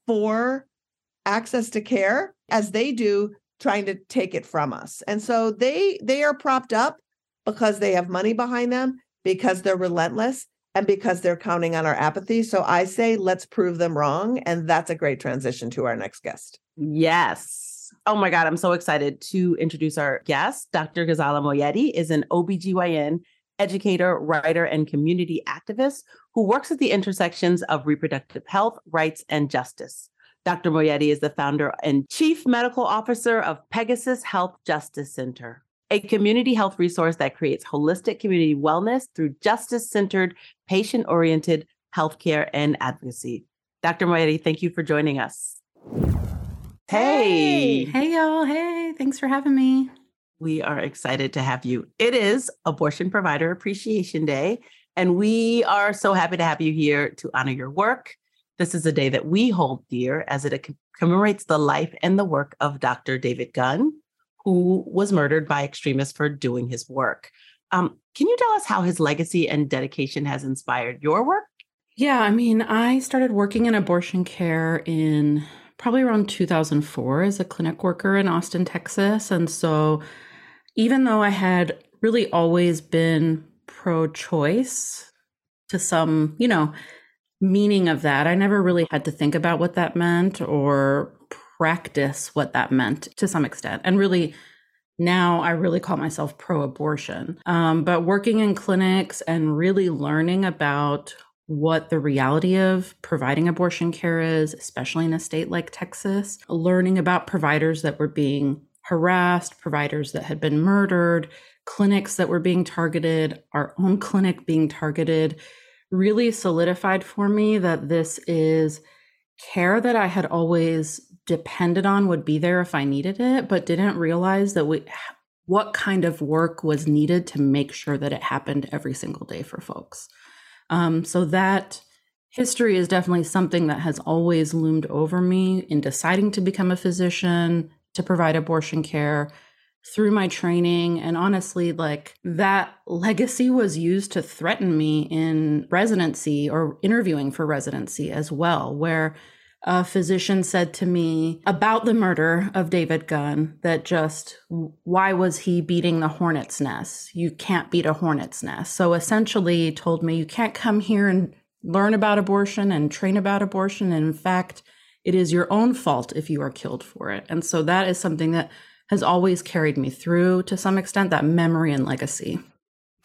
for access to care as they do trying to take it from us and so they they are propped up because they have money behind them because they're relentless and because they're counting on our apathy. So I say, let's prove them wrong. And that's a great transition to our next guest. Yes. Oh my God, I'm so excited to introduce our guest. Dr. Ghazaleh Moayedi is an OBGYN educator, writer, and community activist who works at the intersections of reproductive health, rights, and justice. Dr. Moayedi is the founder and chief medical officer of Pegasus Health Justice Center a community health resource that creates holistic community wellness through justice centered, patient oriented healthcare and advocacy. Dr. Moayedi, thank you for joining us. Hey. Hey, y'all. Hey, thanks for having me. We are excited to have you. It is Abortion Provider Appreciation Day, and we are so happy to have you here to honor your work. This is a day that we hold dear as it commemorates the life and the work of Dr. David Gunn, who was murdered by extremists for doing his work. Um, can you tell us how his legacy and dedication has inspired your work? Yeah, I mean, I started working in abortion care in probably around 2004 as a clinic worker in Austin, Texas. And so, even though I had really always been pro choice to some, you know, meaning of that, I never really had to think about what that meant or practice what that meant to some extent. And really, now I really call myself pro abortion. Um, but working in clinics and really learning about what the reality of providing abortion care is, especially in a state like Texas, learning about providers that were being harassed, providers that had been murdered, clinics that were being targeted, our own clinic being targeted, really solidified for me that this is care that I had always depended on would be there if I needed it, but didn't realize that we what kind of work was needed to make sure that it happened every single day for folks. Um, so that history is definitely something that has always loomed over me in deciding to become a physician to provide abortion care through my training and honestly like that legacy was used to threaten me in residency or interviewing for residency as well where a physician said to me about the murder of David Gunn that just why was he beating the hornet's nest? You can't beat a hornet's nest. So essentially told me you can't come here and learn about abortion and train about abortion. And in fact, it is your own fault if you are killed for it. And so that is something that has always carried me through to some extent that memory and legacy.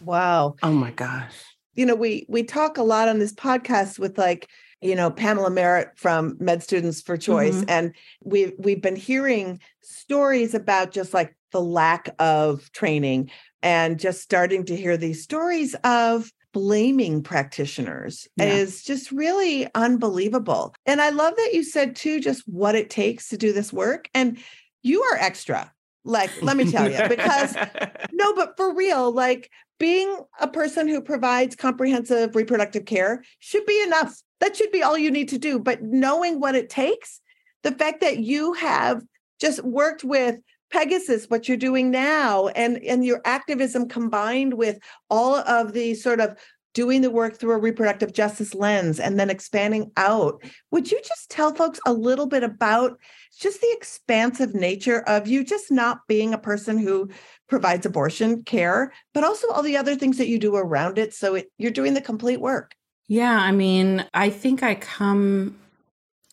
Wow. Oh my gosh. You know, we we talk a lot on this podcast with like you know Pamela Merritt from Med Students for Choice, mm-hmm. and we've we've been hearing stories about just like the lack of training, and just starting to hear these stories of blaming practitioners yeah. is just really unbelievable. And I love that you said too just what it takes to do this work, and you are extra Like, let me tell you, because no, but for real, like being a person who provides comprehensive reproductive care should be enough. That should be all you need to do. But knowing what it takes, the fact that you have just worked with Pegasus, what you're doing now, and, and your activism combined with all of the sort of doing the work through a reproductive justice lens and then expanding out. Would you just tell folks a little bit about just the expansive nature of you just not being a person who provides abortion care, but also all the other things that you do around it? So it, you're doing the complete work. Yeah, I mean, I think I come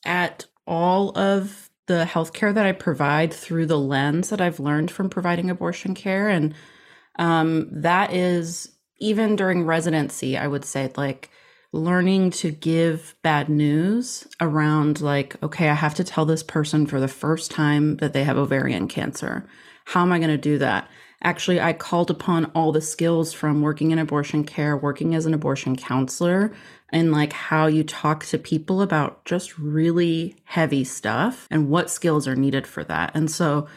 at all of the healthcare that I provide through the lens that I've learned from providing abortion care. And um, that is even during residency, I would say, like learning to give bad news around, like, okay, I have to tell this person for the first time that they have ovarian cancer. How am I going to do that? Actually, I called upon all the skills from working in abortion care, working as an abortion counselor, and like how you talk to people about just really heavy stuff and what skills are needed for that. And so,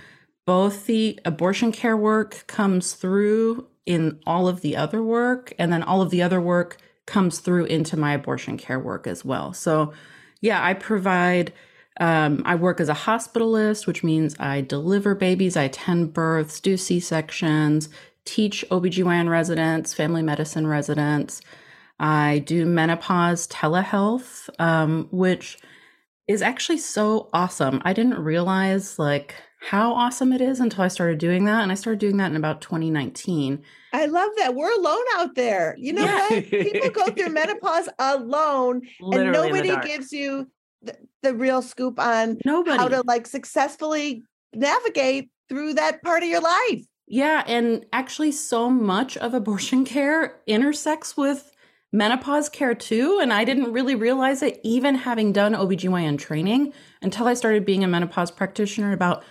both the abortion care work comes through in all of the other work, and then all of the other work comes through into my abortion care work as well. So, yeah, I provide. Um, I work as a hospitalist, which means I deliver babies, I attend births, do C sections, teach OBGYN residents, family medicine residents. I do menopause telehealth, um, which is actually so awesome. I didn't realize like how awesome it is until I started doing that. And I started doing that in about 2019. I love that. We're alone out there. You know yeah. what? People go through menopause alone, Literally and nobody gives you the, the, real scoop on nobody. how to like successfully navigate through that part of your life. Yeah. And actually, so much of abortion care intersects with menopause care too. And I didn't really realize it, even having done OBGYN training until I started being a menopause practitioner about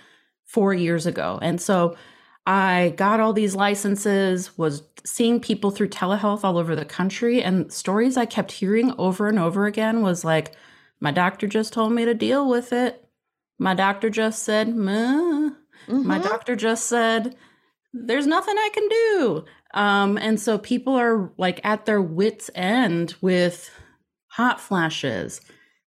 four years ago. And so I got all these licenses, was seeing people through telehealth all over the country. And stories I kept hearing over and over again was like, my doctor just told me to deal with it. My doctor just said, mm-hmm. my doctor just said, there's nothing I can do. Um, and so people are like at their wits' end with hot flashes,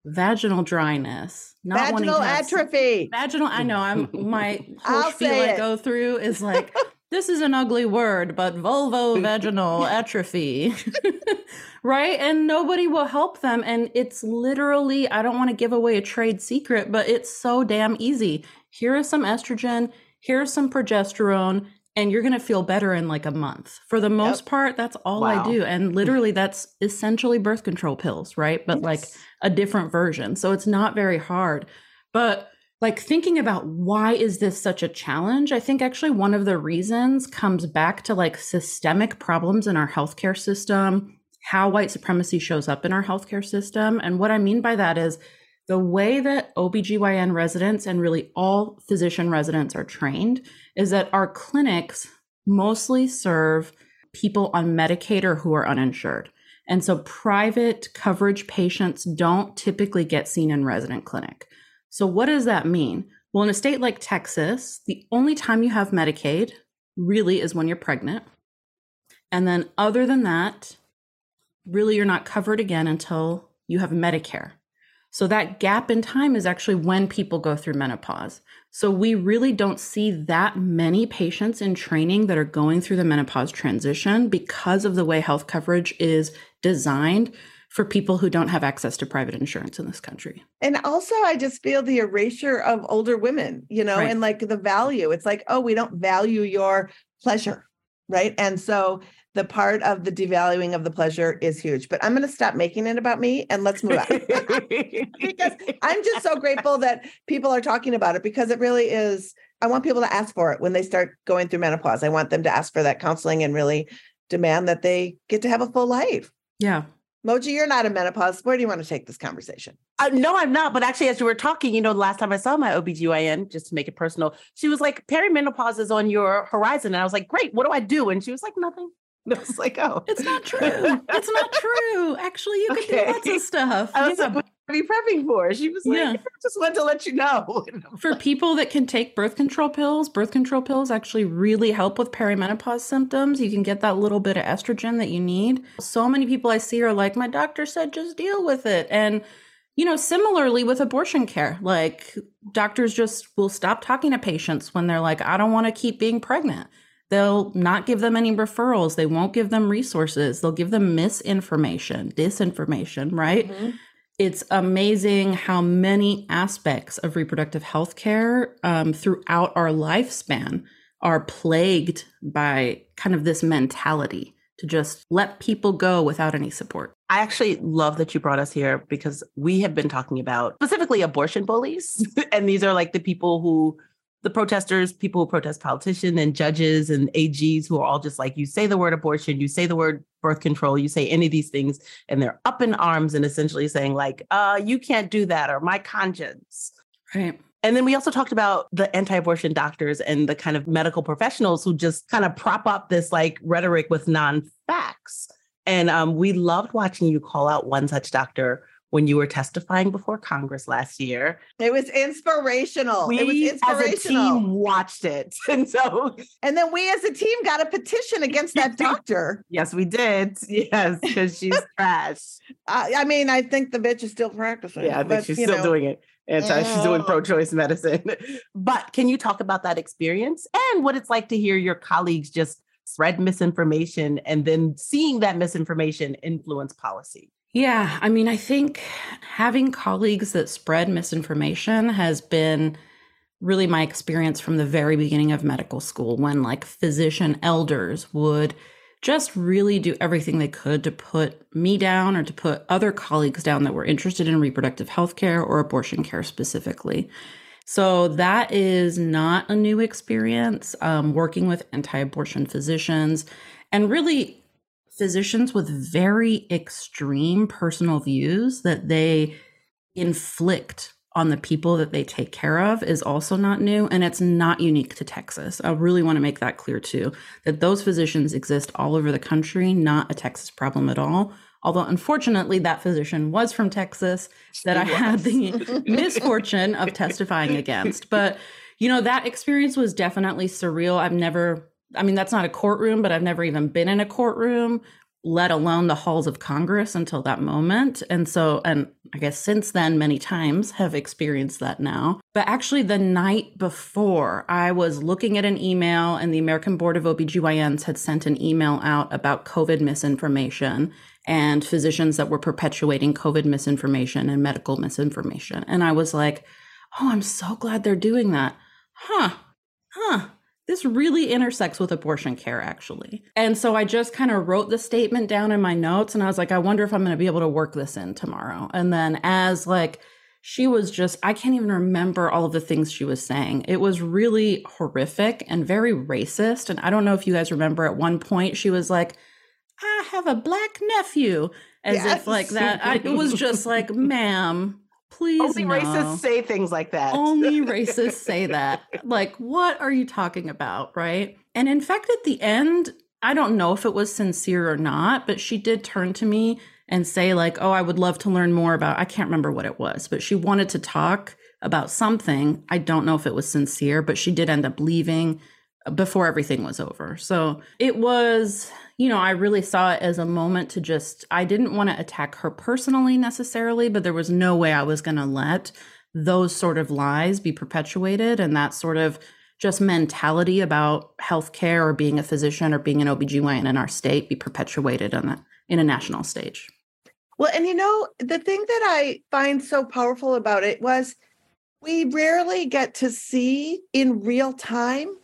vaginal dryness, not vaginal atrophy. Vaginal, I know. I'm my whole spiel I go through is like this is an ugly word, but vulvovaginal atrophy. right? And nobody will help them. And it's literally, I don't want to give away a trade secret, but it's so damn easy. Here is some estrogen, here's some progesterone, and you're going to feel better in like a month. For the most yep. part, that's all wow. I do. And literally, that's essentially birth control pills, right? But yes. like a different version. So it's not very hard. But like thinking about why is this such a challenge i think actually one of the reasons comes back to like systemic problems in our healthcare system how white supremacy shows up in our healthcare system and what i mean by that is the way that OBGYN residents and really all physician residents are trained is that our clinics mostly serve people on Medicaid or who are uninsured. And so private coverage patients don't typically get seen in resident clinic. So what does that mean? Well, in a state like Texas, the only time you have Medicaid really is when you're pregnant. And then other than that, really you're not covered again until you have Medicare. So that gap in time is actually when people go through menopause. So we really don't see that many patients in training that are going through the menopause transition because of the way health coverage is designed for people who don't have access to private insurance in this country. And also, I just feel the erasure of older women, you know, right. and like the value. It's like, oh, we don't value your pleasure. Right. And so the part of the devaluing of the pleasure is huge. But I'm going to stop making it about me and let's move on. because I'm just so grateful that people are talking about it because it really is. I want people to ask for it when they start going through menopause. I want them to ask for that counseling and really demand that they get to have a full life. Yeah. Moji, you're not in menopause. Where do you want to take this conversation? Uh, no, I'm not. But actually, as you were talking, you know, the last time I saw my OBGYN, just to make it personal, she was like, perimenopause is on your horizon. And I was like, great, what do I do? And she was like, nothing I was like, oh, it's not true. it's not true. Actually, you can okay. do lots of stuff. I was yeah. like, are you prepping for? She was like, yeah. I just wanted to let you know. for people that can take birth control pills, birth control pills actually really help with perimenopause symptoms. You can get that little bit of estrogen that you need. So many people I see are like, my doctor said just deal with it. And you know, similarly with abortion care, like doctors just will stop talking to patients when they're like, I don't want to keep being pregnant. They'll not give them any referrals. They won't give them resources. They'll give them misinformation, disinformation, right? Mm-hmm. It's amazing how many aspects of reproductive health care um, throughout our lifespan are plagued by kind of this mentality to just let people go without any support. I actually love that you brought us here because we have been talking about specifically abortion bullies. and these are like the people who, the protesters, people who protest politicians and judges and AGs who are all just like, you say the word abortion, you say the word birth control, you say any of these things, and they're up in arms and essentially saying, like, uh, you can't do that, or my conscience. Right. And then we also talked about the anti abortion doctors and the kind of medical professionals who just kind of prop up this like rhetoric with non facts. And um, we loved watching you call out one such doctor when you were testifying before Congress last year. It was inspirational. We it was inspirational. as a team watched it. And so And then we as a team got a petition against that doctor. yes, we did. Yes, because she's trash. I, I, mean, I think the bitch is still practicing. Yeah, I think but, she's still know. doing it. Anti, she's doing pro-choice medicine. but can you talk about that experience and what it's like to hear your colleagues just spread misinformation and then seeing that misinformation influence policy? Yeah, I mean, I think having colleagues that spread misinformation has been really my experience from the very beginning of medical school when like physician elders would just really do everything they could to put me down or to put other colleagues down that were interested in reproductive health care or abortion care specifically. So that is not a new experience. Um, working with anti abortion physicians and really physicians with very extreme personal views that they inflict on the people that they take care of is also not new and it's not unique to Texas. I really want to make that clear too that those physicians exist all over the country, not a Texas problem at all. Although, unfortunately, that physician was from Texas that I had the misfortune of testifying against. But, you know, that experience was definitely surreal. I've never, I mean, that's not a courtroom, but I've never even been in a courtroom, let alone the halls of Congress until that moment. And so, and I guess since then, many times have experienced that now. But actually, the night before, I was looking at an email, and the American Board of OBGYNs had sent an email out about COVID misinformation and physicians that were perpetuating COVID misinformation and medical misinformation. And I was like, oh, I'm so glad they're doing that. Huh, huh. This really intersects with abortion care, actually. And so I just kind of wrote the statement down in my notes and I was like, I wonder if I'm going to be able to work this in tomorrow. And then as like, she was just, I can't even remember all of the things she was saying. It was really horrific and very racist. And I don't know if you guys remember at one point, she was like, I have a black nephew, as yes. if like that. I, it was just like, ma'am, please. Only no. racists say things like that. Only racists say that. Like, what are you talking about? Right. And in fact, at the end, I don't know if it was sincere or not, but she did turn to me and say, like, oh, I would love to learn more about, I can't remember what it was, but she wanted to talk about something. I don't know if it was sincere, but she did end up leaving before everything was over. So it was, you know, I really saw it as a moment to just, I didn't want to attack her personally necessarily, but there was no way I was going to let those sort of lies be perpetuated and that sort of just mentality about healthcare or being a physician or being an OBGYN in our state be perpetuated on a, in a national stage. Well, and you know, the thing that I find so powerful about it was we rarely get to see in real time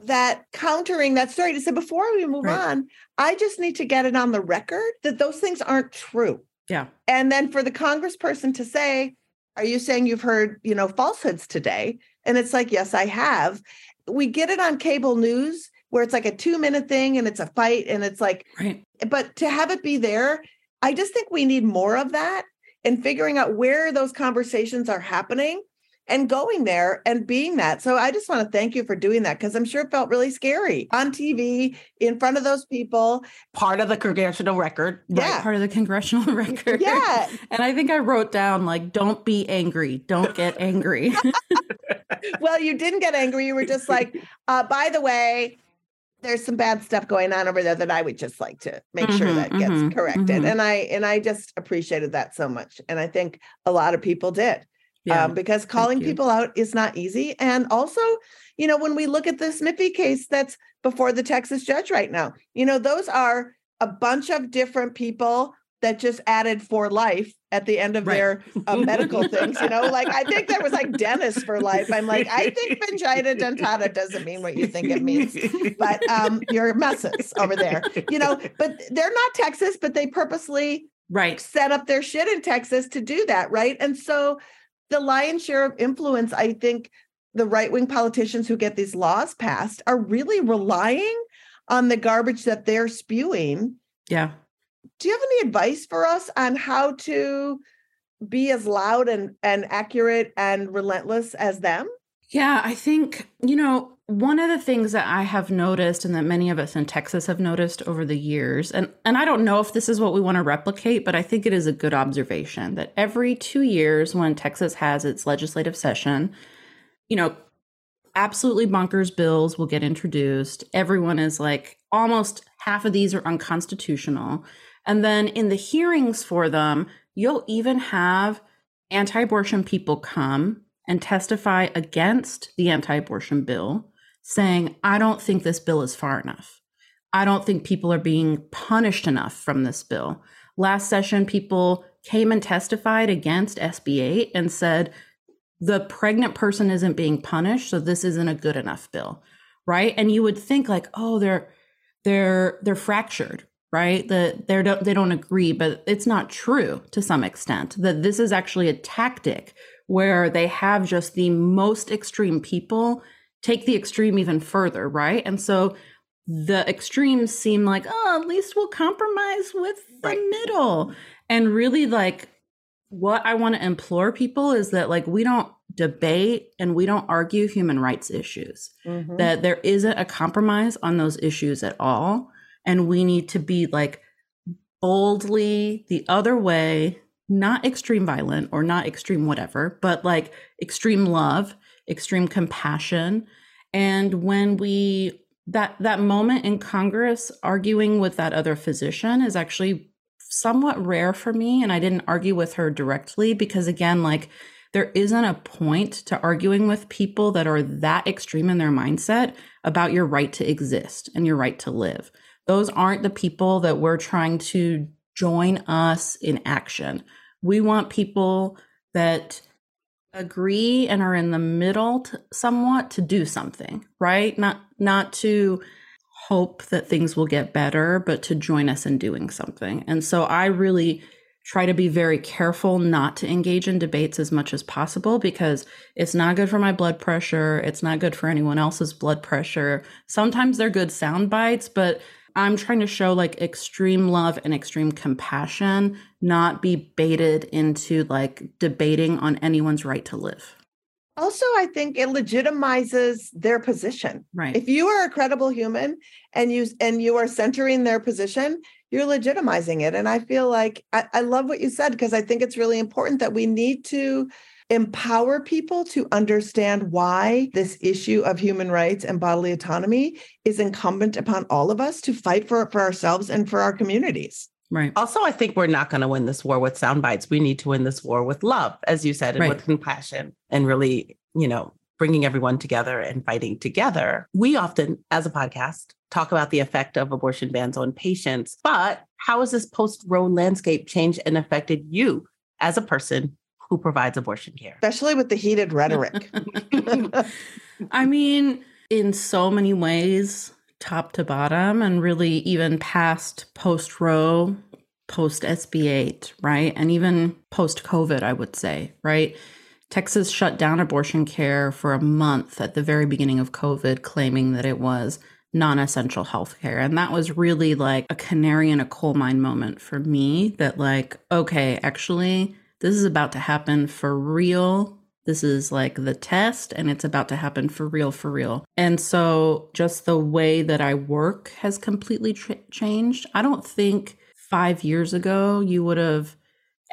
that countering that story to say before we move right. on, I just need to get it on the record that those things aren't true. Yeah. And then for the congressperson to say, Are you saying you've heard, you know, falsehoods today? And it's like, Yes, I have. We get it on cable news where it's like a two minute thing and it's a fight and it's like, right. but to have it be there, I just think we need more of that and figuring out where those conversations are happening and going there and being that. So I just want to thank you for doing that because I'm sure it felt really scary on TV in front of those people. Part of the congressional record. Yeah. Right, part of the congressional record. Yeah. and I think I wrote down like, don't be angry. Don't get angry. well, you didn't get angry. You were just like, uh, by the way, there's some bad stuff going on over there that I would just like to make sure Mhm, that gets mhm, corrected. mhm. And I and I just appreciated that so much. And I think a lot of people did. Yeah. um, because calling people out is not easy. And also, you know, when we look at the Smiffy case that's before the Texas judge right now, you know, those are a bunch of different people that just added for life at the end of Right. their uh, medical things. You know, like I think there was like dentist for life. I'm like, I think vagina dentata doesn't mean what you think it means. But um, you're messes over there, you know. But they're not Texas, but they purposely right. set up their shit in Texas to do that, right? And so the lion's share of influence, I think the right wing politicians who get these laws passed are really relying on the garbage that they're spewing. Yeah. Do you have any advice for us on how to be as loud and, and accurate and relentless as them? Yeah, I think, you know, one of the things that I have noticed and that many of us in Texas have noticed over the years, and, and I don't know if this is what we want to replicate, but I think it is a good observation that every two years when Texas has its legislative session, you know, absolutely bonkers bills will get introduced. Everyone is like, almost half of these are unconstitutional. And then in the hearings for them, you'll even have anti abortion people come and testify against the anti abortion bill, saying, I don't think this bill is far enough. I don't think people are being punished enough from this bill. Last session, people came and testified against SB 8 and said, the pregnant person isn't being punished, so this isn't a good enough bill. Right. And you would think like, oh, they're they're they're fractured, right? That they don't they don't agree, but it's not true to some extent. That this is actually a tactic where they have just the most extreme people take the extreme even further, right? And so the extremes seem like, oh, at least we'll compromise with the Right. middle. And really like what I want to implore people is that like we don't debate and we don't argue human rights issues Mhm. that there isn't a compromise on those issues at all and we need to be like boldly the other way not extreme violent or not extreme whatever but like extreme love extreme compassion and when we that that moment in congress arguing with that other physician is actually somewhat rare for me and i didn't argue with her directly because again like there isn't a point to arguing with people that are that extreme in their mindset about your right to exist and your right to live. Those aren't the people that we're trying to join us in action. We want people that agree and are in the middle to, somewhat to do something, right? Not not to hope that things will get better, but to join us in doing something. And so I really try to be very careful not to engage in debates as much as possible because it's not good for my blood pressure. It's not good for anyone else's blood pressure. Sometimes they're good sound bites, but I'm trying to show like extreme love and extreme compassion, not be baited into like debating on anyone's right to live. Also, I think it legitimizes their position. Right. If you are a credible human and you and you are centering their position, you're legitimizing it. And I feel like I, I love what you said because I think it's really important that we need to empower people to understand why this issue of human rights and bodily autonomy is incumbent upon all of us to fight for it for ourselves and for our communities. Right. Also, I think we're not going to win this war with sound bites. We need to win this war with love, as you said, and Right. with compassion and really, you know, bringing everyone together and fighting together. We often, as a podcast, talk about the effect of abortion bans on patients, but how has this post Roe landscape changed and affected you as a person who provides abortion care? Especially with the heated rhetoric. I mean, in so many ways, top to bottom, and really even past post Roe, post SB 8, right? And even post COVID, I would say, right? Texas shut down abortion care for a month at the very beginning of COVID, claiming that it was non essential health care. And that was really like a canary in a coal mine moment for me that, like, okay, actually, this is about to happen for real. This is like the test and it's about to happen for real, for real. And so just the way that I work has completely tr- changed. I don't think five years ago you would have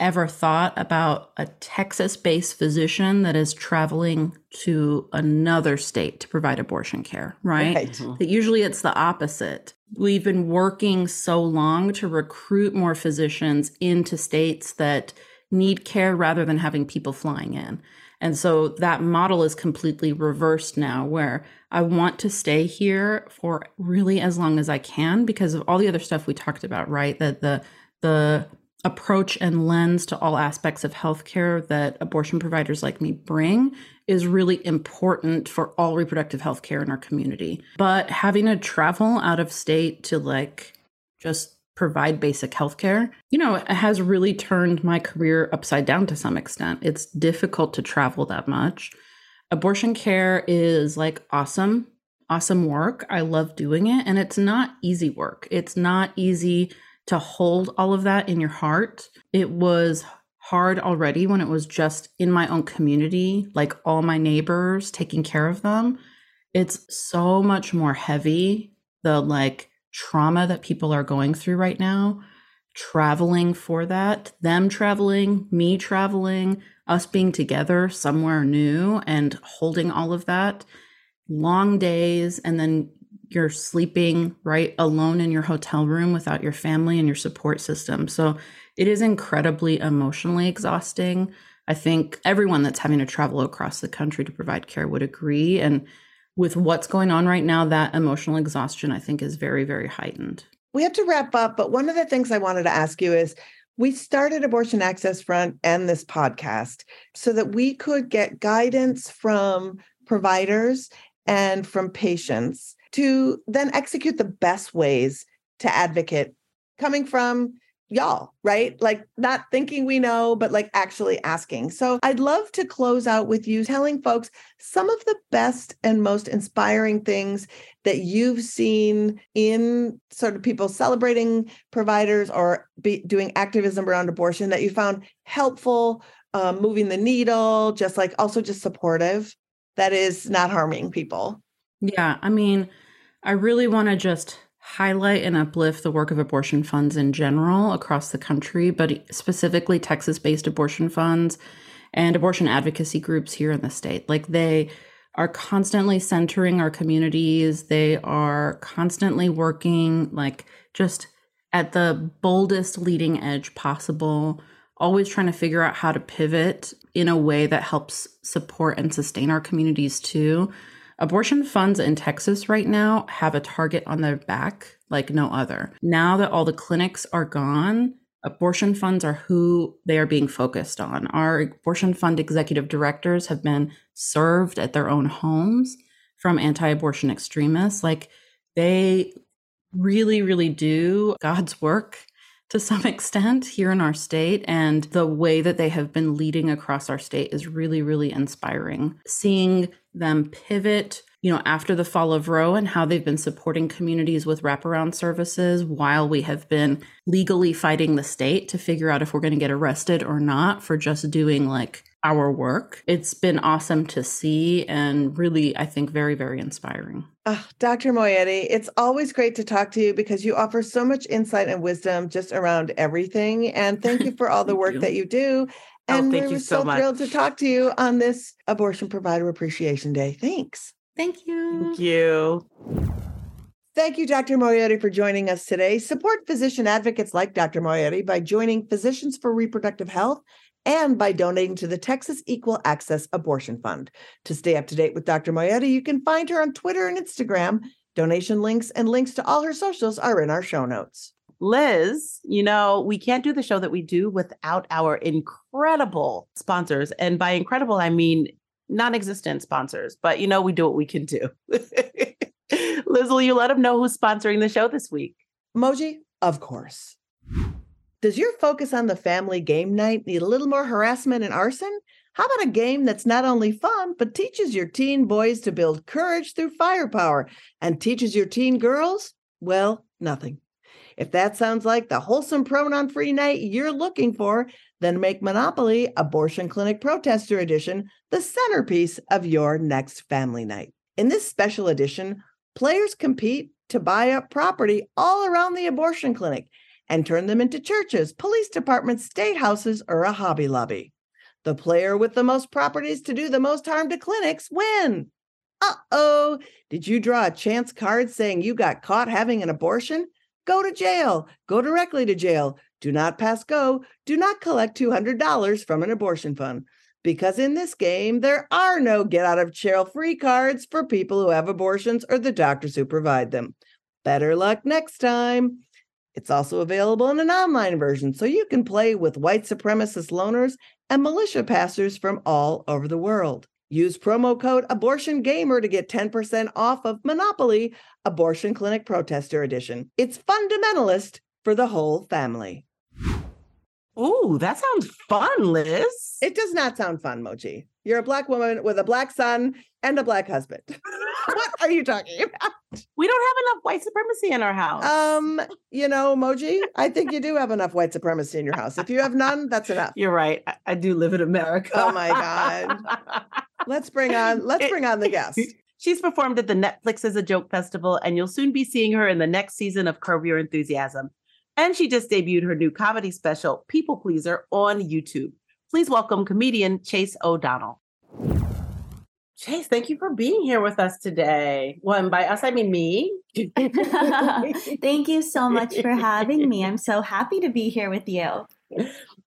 ever thought about a Texas based physician that is traveling to another state to provide abortion care, right? right. Mm-hmm. That usually it's the opposite. We've been working so long to recruit more physicians into states that need care rather than having people flying in. And so that model is completely reversed now, where I want to stay here for really as long as I can because of all the other stuff we talked about, right? That the the approach and lens to all aspects of healthcare that abortion providers like me bring is really important for all reproductive health care in our community. But having to travel out of state to like just provide basic health care, you know, it has really turned my career upside down to some extent. It's difficult to travel that much. Abortion care is like awesome, awesome work. I love doing it. And it's not easy work. It's not easy to hold all of that in your heart. It was hard already when it was just in my own community, like all my neighbors taking care of them. It's so much more heavy, the like trauma that people are going through right now, traveling for that, them traveling, me traveling, us being together somewhere new and holding all of that. Long days, and then you're sleeping right alone in your hotel room without your family and your support system. So it is incredibly emotionally exhausting. I think everyone that's having to travel across the country to provide care would agree. And with what's going on right now, that emotional exhaustion, I think, is very, very heightened. We have to wrap up, but one of the things I wanted to ask you is we started Abortion Access Front and this podcast so that we could get guidance from providers and from patients to then execute the best ways to advocate coming from y'all, right? Like not thinking we know, but like actually asking. So I'd love to close out with you telling folks some of the best and most inspiring things that you've seen in sort of people celebrating providers or be doing activism around abortion that you found helpful, um, moving the needle, just like also just supportive that is not harming people. Yeah. I mean, I really want to just highlight and uplift the work of abortion funds in general across the country, but specifically Texas based abortion funds and abortion advocacy groups here in the state. Like they are constantly centering our communities, they are constantly working, like just at the boldest leading edge possible, always trying to figure out how to pivot in a way that helps support and sustain our communities too. Abortion funds in Texas right now have a target on their back like no other. Now that all the clinics are gone, abortion funds are who they are being focused on. Our abortion fund executive directors have been served at their own homes from anti abortion extremists. Like they really, really do God's work to some extent here in our state. And the way that they have been leading across our state is really, really inspiring. Seeing them pivot, you know, after the fall of Roe and how they've been supporting communities with wraparound services while we have been legally fighting the state to figure out if we're going to get arrested or not for just doing like our work. It's been awesome to see and really, I think, very, very inspiring. Oh, Dr. Moayedi, it's always great to talk to you because you offer so much insight and wisdom just around everything. And thank you for all the work you. that you do. Oh, and oh, we're so, so thrilled to talk to you on this Abortion Provider Appreciation Day. Thanks. Thank you. Thank you. Thank you, Dr. Moayedi, for joining us today. Support physician advocates like Dr. Moayedi by joining Physicians for Reproductive Health and by donating to the Texas Equal Access Abortion Fund. To stay up to date with Dr. Moayedi, you can find her on Twitter and Instagram. Donation links and links to all her socials are in our show notes. Lizz, you know, we can't do the show that we do without our incredible sponsors. And by incredible, I mean non existent sponsors, but you know, we do what we can do. Lizz, will you let them know who's sponsoring the show this week? Moji, of course. Does your focus on the family game night need a little more harassment and arson? How about a game that's not only fun, but teaches your teen boys to build courage through firepower and teaches your teen girls? Well, nothing. If that sounds like the wholesome pronoun free night you're looking for, Then make Monopoly Abortion Clinic Protester Edition the centerpiece of your next family night. In this special edition, players compete to buy up property all around the abortion clinic and turn them into churches, police departments, state houses, or a Hobby Lobby. The player with the most properties to do the most harm to clinics win. Uh oh, did you draw a chance card saying you got caught having an abortion? Go to jail. Go directly to jail. Do not pass go. Do not collect $200 from an abortion fund. Because in this game, there are no get out of jail free cards for people who have abortions or the doctors who provide them. Better luck next time. It's also available in an online version, so you can play with white supremacist loners and militia passers from all over the world. Use promo code AbortionGamer to get 10% off of Monopoly Abortion Clinic Protester Edition. It's fundamentalist for the whole family. Ooh, that sounds fun, Lizz. It does not sound fun, Moji. You're a black woman with a black son and a black husband. what are you talking about? We don't have enough white supremacy in our house. Um, you know, Moji, I think you do have enough white supremacy in your house. If you have none, that's enough. You're right. I, I do live in America. Oh my God. let's bring on let's bring on the guest. She's performed at the Netflix Is a Joke Festival, and you'll soon be seeing her in the next season of Curb Your Enthusiasm. And she just debuted her new comedy special, People Pleaser, on YouTube. Please welcome comedian Chase O'Donnell. Chase, thank you for being here with us today. Well, and by us, I mean me. thank you so much for having me. I'm so happy to be here with you.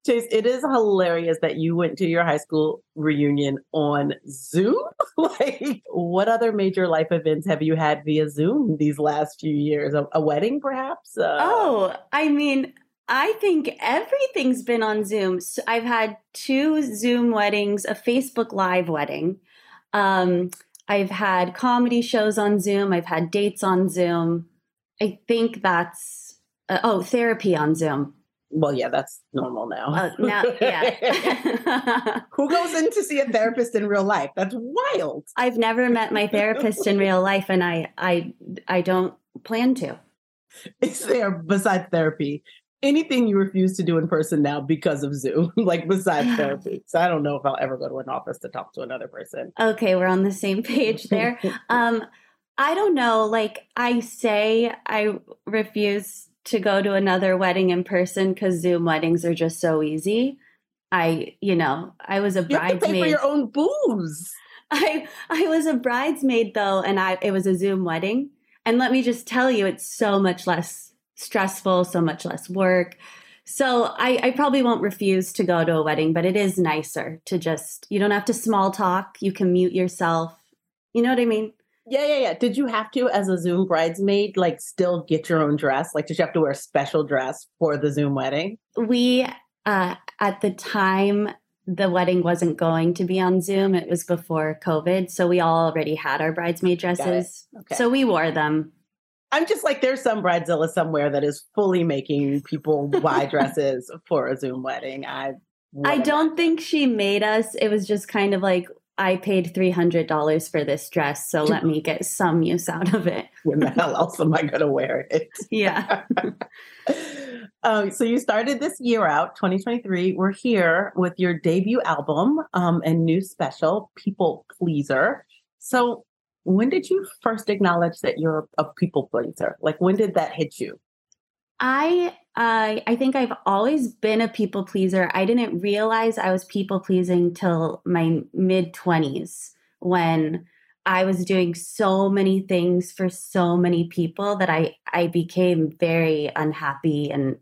Chase, it is hilarious that you went to your high school reunion on Zoom. like, what other major life events have you had via Zoom these last few years? A, a wedding, perhaps? Uh, oh, I mean, I think everything's been on Zoom. So I've had two Zoom weddings, a Facebook Live wedding. Um, I've had comedy shows on Zoom. I've had dates on Zoom. I think that's uh, oh therapy on Zoom. Well, yeah, that's normal now. Uh, now yeah. Who goes in to see a therapist in real life? That's wild. I've never met my therapist in real life, and I, I, I don't plan to. Is there besides therapy anything you refuse to do in person now because of Zoom, like besides therapy? So I don't know if I'll ever go to an office to talk to another person. Okay, we're on the same page there. um, I don't know. Like I say, I refuse to go to another wedding in person because Zoom weddings are just so easy. I, you know, I was a you bridesmaid. Pay for your own booze. I I was a bridesmaid though, and I it was a Zoom wedding. And let me just tell you, it's so much less stressful, so much less work. So I, I probably won't refuse to go to a wedding, but it is nicer to just you don't have to small talk. You can mute yourself. You know what I mean? Yeah, yeah, yeah. Did you have to, as a Zoom bridesmaid, like still get your own dress? Like, did you have to wear a special dress for the Zoom wedding? We, uh, at the time, the wedding wasn't going to be on Zoom. It was before COVID. So we all already had our bridesmaid dresses. Okay. So we wore them. I'm just like, there's some bridezilla somewhere that is fully making people buy dresses for a Zoom wedding. I I don't think she made us. It was just kind of like I paid $300 for this dress, so let me get some use out of it. when the hell else am I going to wear it? Yeah. um, so you started this year out, 2023. We're here with your debut album um, and new special, People Pleaser. So when did you first acknowledge that you're a people pleaser? Like when did that hit you? I uh, I think I've always been a people pleaser. I didn't realize I was people pleasing till my mid 20s when I was doing so many things for so many people that I I became very unhappy and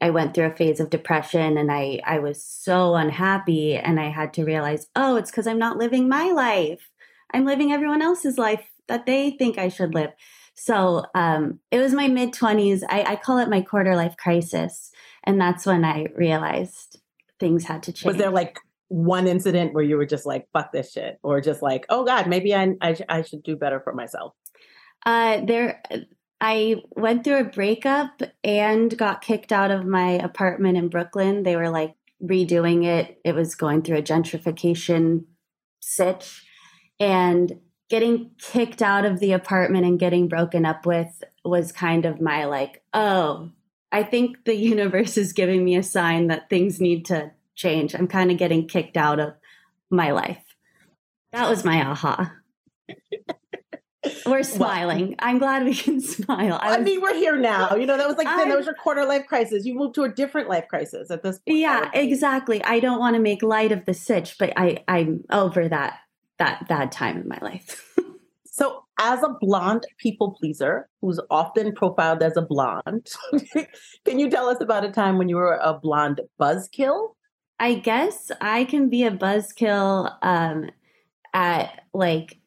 I went through a phase of depression and I I was so unhappy and I had to realize, "Oh, it's cuz I'm not living my life. I'm living everyone else's life that they think I should live." So um, it was my mid 20s. I, I call it my quarter life crisis. And that's when I realized things had to change. Was there like one incident where you were just like, fuck this shit? Or just like, oh God, maybe I, I, I should do better for myself? Uh, there, I went through a breakup and got kicked out of my apartment in Brooklyn. They were like redoing it, it was going through a gentrification sitch. And getting kicked out of the apartment and getting broken up with was kind of my like, oh, I think the universe is giving me a sign that things need to change. I'm kind of getting kicked out of my life. That was my aha. We're smiling. Well, I'm glad we can smile. I, was, I, mean, we're here now. You know, that was like then that was your quarter life crisis. You moved to a different life crisis at this point. Yeah, exactly. I don't want to make light of the sitch, but I I'm over that that bad time in my life. so as a blonde people pleaser who's often profiled as a blonde, can you tell us about a time when you were a blonde buzzkill? I guess I can be a buzzkill um, at like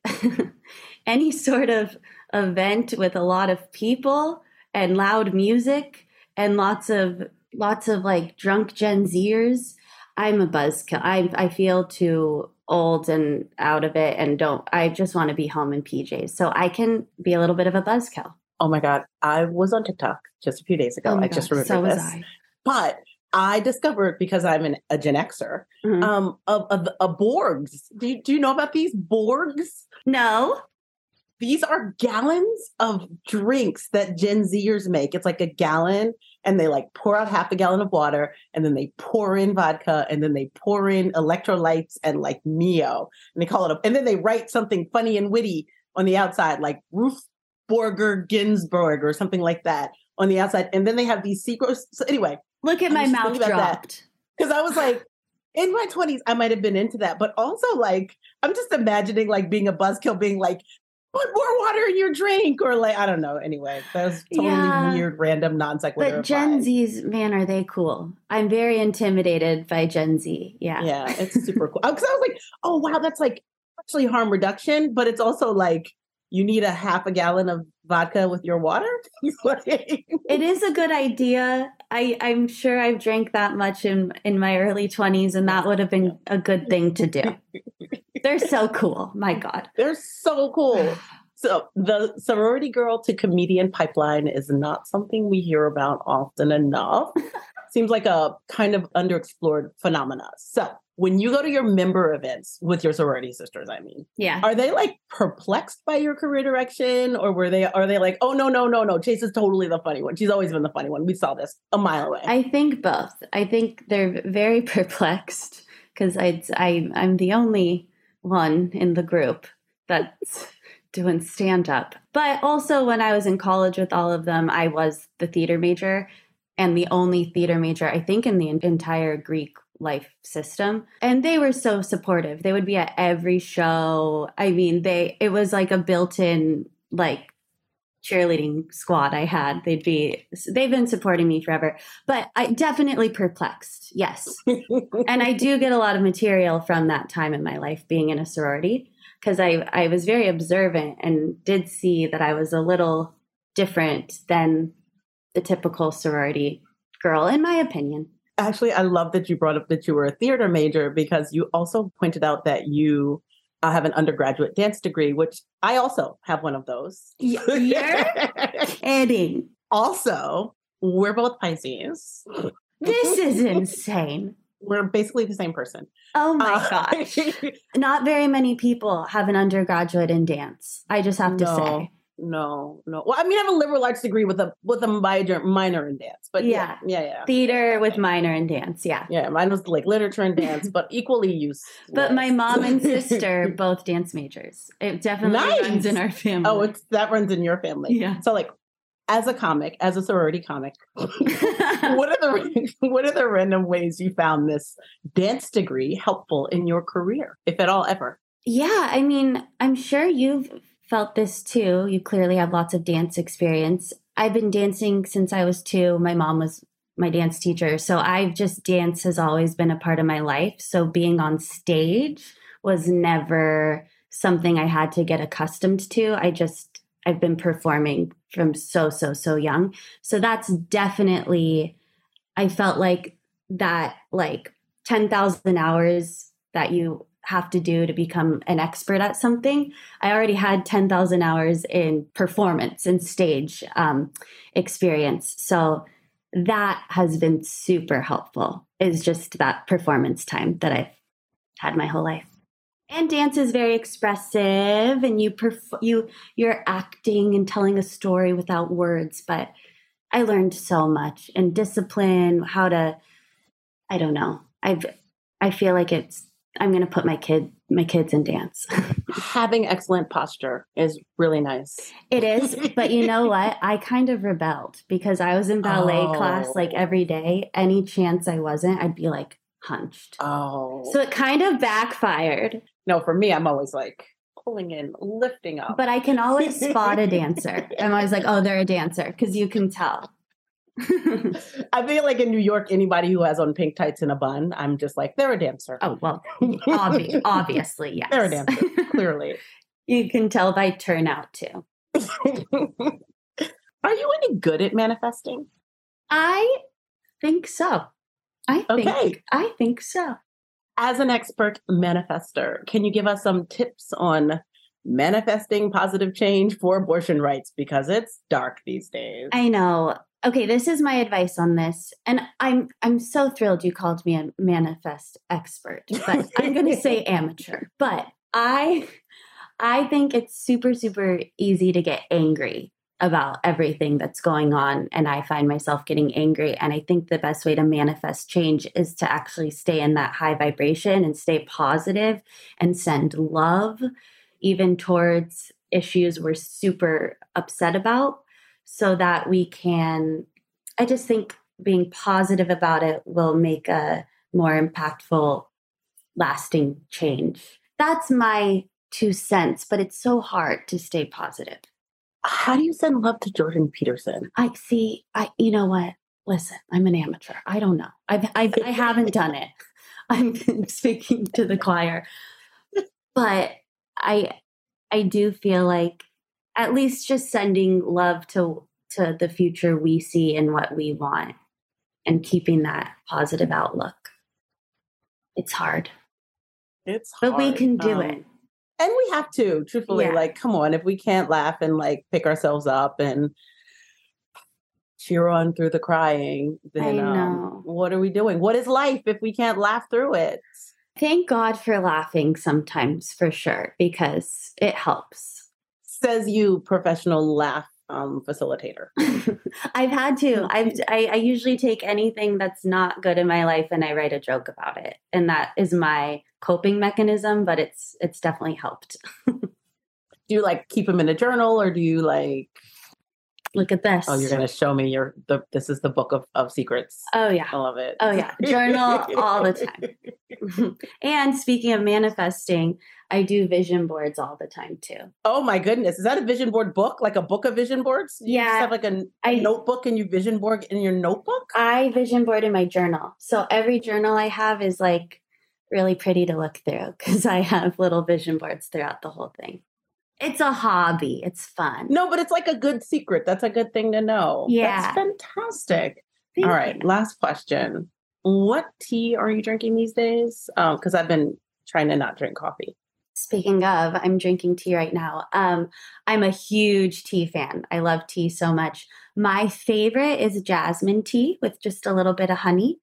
any sort of event with a lot of people and loud music and lots of lots of like drunk Gen Zers, I'm a buzzkill. I I feel too old and out of it and don't I just want to be home in PJs. So I can be a little bit of a buzzkill. Oh my god, I was on TikTok just a few days ago. Oh I god, just remember so this. I. But I discovered because I'm an, a Gen Xer, mm-hmm. um, of, of, of Borgs. Do you, do you know about these Borgs? No. These are gallons of drinks that Gen Zers make. It's like a gallon, and they like pour out half a gallon of water, and then they pour in vodka, and then they pour in electrolytes and like Mio, and they call it a, and then they write something funny and witty on the outside, like Ruth Borger Ginsburg or something like that on the outside. And then they have these secrets. So anyway, look at my mouth dropped. Because I was like, in my 20s, I might have been into that, but also like, I'm just imagining like being a buzzkill, being like, put more water in your drink or like i don't know anyway that was totally yeah. weird random non sequitur but gen z's man are they cool. I'm very intimidated by gen z yeah. Yeah it's super cool. Oh, because i was like oh wow that's like actually harm reduction but it's also like you need a half a gallon of vodka with your water? It is a good idea. I i'm sure i've drank that much in in my early 20s and that would have been a good thing to do they're so cool. My God. They're so cool. So the sorority girl to comedian pipeline is not something we hear about often enough. Seems like a kind of underexplored phenomena. So when you go to your member events with your sorority sisters, I mean, yeah, are they like perplexed by your career direction, or were they are they like, oh no no no no, Chase is totally the funny one. She's always been the funny one. We saw this a mile away. I think both. I think they're very perplexed because I I I'm the only one in the group that's doing stand up. But also, when I was in college with all of them, I was the theater major and the only theater major, I think, in the entire Greek life system. And they were so supportive. They would be at every show. I mean, they, it was like a built in, like, cheerleading squad I had. They'd be they've been supporting me forever. But I definitely perplexed. Yes. and I do get a lot of material from that time in my life being in a sorority because I I was very observant and did see that I was a little different than the typical sorority girl in my opinion. Actually, I love that you brought up that you were a theater major because you also pointed out that you I have an undergraduate dance degree, which I also have one of those. You're kidding. Also, we're both Pisces. This is insane. We're basically the same person. Oh my uh, gosh. Not very many people have an undergraduate in dance. I just have to no. say. No, no. Well, I mean, I have a liberal arts degree with a with a minor minor in dance, but yeah, yeah, yeah. yeah. Theater with minor in dance, yeah. Yeah, mine was like literature and dance, but equally used. But my mom and sister both dance majors. It definitely nice. runs in our family. Oh, it's that runs in your family. Yeah. So like, as a comic, as a sorority comic, what are the what are the random ways you found this dance degree helpful in your career, if at all ever? Yeah, I mean, I'm sure you've felt this too. You clearly have lots of dance experience. I've been dancing since I was two. My mom was my dance teacher. So I've just, dance has always been a part of my life. So being on stage was never something I had to get accustomed to. I just, I've been performing from so, so, so young. So that's definitely, I felt like that, like 10,000 hours that you have to do to become an expert at something. I already had 10,000 hours in performance and stage um, experience. So that has been super helpful, is just that performance time that I've had my whole life. And dance is very expressive and you perf- you you're acting and telling a story without words, but I learned so much in discipline, how to I don't know. I've I feel like it's I'm going to put my kid my kids in dance. Having excellent posture is really nice. It is, but you know what? I kind of rebelled because I was in ballet oh. class like every day. Any chance I wasn't, I'd be like hunched. Oh. So it kind of backfired. No, for me, I'm always like pulling in, lifting up. But I can always spot a dancer. I'm always like, oh, they're a dancer because you can tell. I feel like in New York, anybody who has on pink tights and a bun, I'm just like, they're a dancer. Oh, well, obvi- obviously, yes. They're a dancer, clearly. you can tell by turnout too. Are you any good at manifesting? I think so. I think okay. I think so. As an expert manifester, can you give us some tips on manifesting positive change for abortion rights because it's dark these days? I know. Okay, this is my advice on this. And I'm I'm so thrilled you called me a manifest expert, but I'm going to say amateur. But I I think it's super super easy to get angry about everything that's going on and I find myself getting angry and I think the best way to manifest change is to actually stay in that high vibration and stay positive and send love even towards issues we're super upset about so that we can I just think being positive about it will make a more impactful lasting change. That's my two cents, but it's so hard to stay positive. How do you send love to Jordan Peterson? I see. I, you know what? Listen, I'm an amateur. I don't know. I've, I've I haven't done it. I'm speaking to the choir, but I, I do feel like at least just sending love to to the future we see and what we want, and keeping that positive outlook. It's hard. It's hard. but we can do um, it and we have to truthfully yeah. like come on if we can't laugh and like pick ourselves up and cheer on through the crying then um, what are we doing what is life if we can't laugh through it thank god for laughing sometimes for sure because it helps says you professional laugh um, facilitator. I've had to. I've I, I, usually take anything that's not good in my life and I write a joke about it, and that is my coping mechanism. But it's it's definitely helped. do you like keep them in a journal, or do you like? Look at this. Oh, you're gonna show me your the. This is the book of of secrets. Oh yeah, I love it. Oh yeah, journal all the time. and speaking of manifesting, I do vision boards all the time too. Oh my goodness. Is that a vision board book? Like a book of vision boards? You yeah. have like a, I, notebook and you vision board in your notebook? I vision board in my journal. So every journal I have is like really pretty to look through because I have little vision boards throughout the whole thing. It's a hobby. It's fun. No, but it's like a good secret. That's a good thing to know. Yeah. That's fantastic. Thank all right. You. Last question. What tea are you drinking these days? Because um, I've been trying to not drink coffee. Speaking of, I'm drinking tea right now. Um, I'm a huge tea fan. I love tea so much. My favorite is jasmine tea with just a little bit of honey.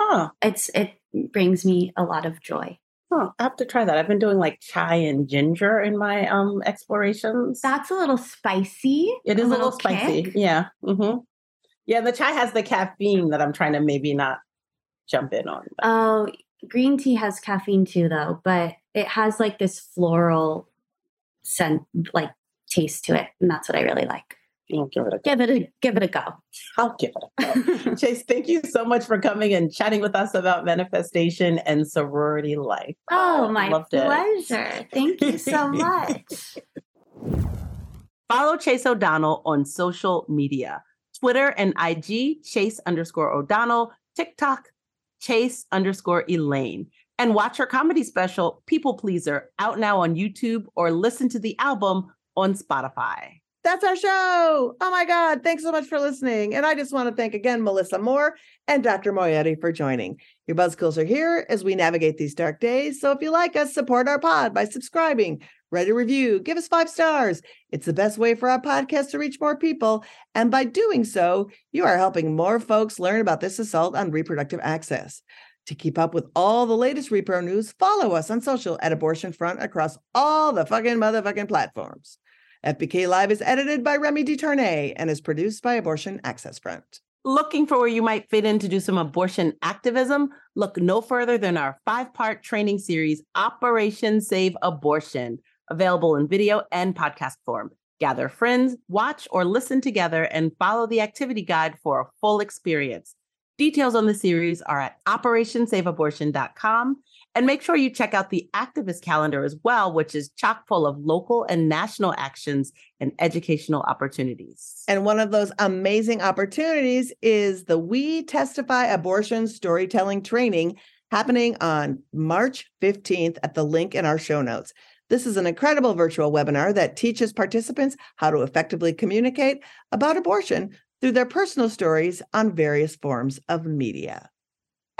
Oh, it's it brings me a lot of joy. Oh, I have to try that. I've been doing like chai and ginger in my um explorations. That's a little spicy. It is a little, little spicy. Yeah. Mm-hmm. Yeah, the chai has the caffeine that I'm trying to maybe not jump in on. But. Oh, green tea has caffeine too, though, but it has like this floral scent, like taste to it, and that's what I really like. I'll give it a go. give it a give it a go. I'll give it a go. Chase, thank you so much for coming and chatting with us about manifestation and sorority life. Oh, my pleasure. It. Thank you so much. Follow Chase O'Donnell on social media. Twitter and IG, Chase underscore O'Donnell, TikTok, Chase underscore Elaine and watch her comedy special, People Pleaser, out now on YouTube or listen to the album on Spotify. That's our show. Oh my God. Thanks so much for listening. And I just want to thank again Melissa Moore and Dr. Moayedi for joining. Your buzzkills are here as we navigate these dark days. So if you like us, support our pod by subscribing, write a review, give us five stars. It's the best way for our podcast to reach more people. And by doing so, you are helping more folks learn about this assault on reproductive access. To keep up with all the latest repro news, follow us on social at Abortion Front across all the fucking motherfucking platforms. FBK Live is edited by Remy DeTournay and is produced by Abortion Access Front. Looking for where you might fit in to do some abortion activism? Look no further than our five part training series, Operation Save Abortion, available in video and podcast form. Gather friends, watch or listen together, and follow the activity guide for a full experience. Details on the series are at operationsaveabortion.com. And make sure you check out the activist calendar as well, which is chock full of local and national actions and educational opportunities. And one of those amazing opportunities is the We Testify Abortion Storytelling Training happening on March 15th at the link in our show notes. This is an incredible virtual webinar that teaches participants how to effectively communicate about abortion through their personal stories on various forms of media.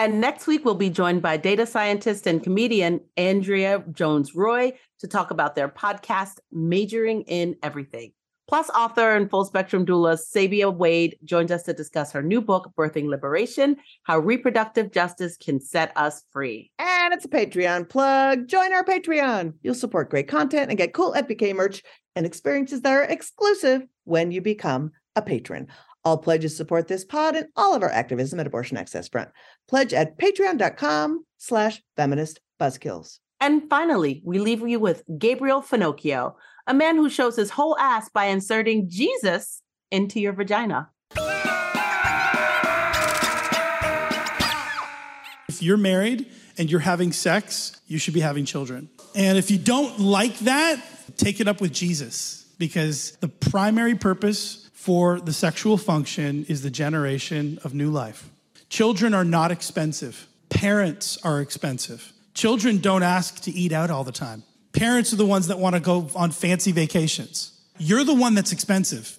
And next week, we'll be joined by data scientist and comedian Andrea Jones Rooy to talk about their podcast, Majoring in Everything. Plus, author and full spectrum doula Sabia Wade joins us to discuss her new book, Birthing Liberation How Reproductive Justice Can Set Us Free. And it's a Patreon plug. Join our Patreon. You'll support great content and get cool FBK merch and experiences that are exclusive when you become a patron. All pledges support this pod and all of our activism at Abortion Access Front. Pledge at patreon.com slash feminist buzzkills. And finally, we leave you with Gabriel Finocchio, a man who shows his whole ass by inserting Jesus into your vagina. If you're married and you're having sex, you should be having children. And if you don't like that, take it up with Jesus because the primary purpose for the sexual function is the generation of new life. Children are not expensive, parents are expensive. Children don't ask to eat out all the time. Parents are the ones that want to go on fancy vacations. You're the one that's expensive.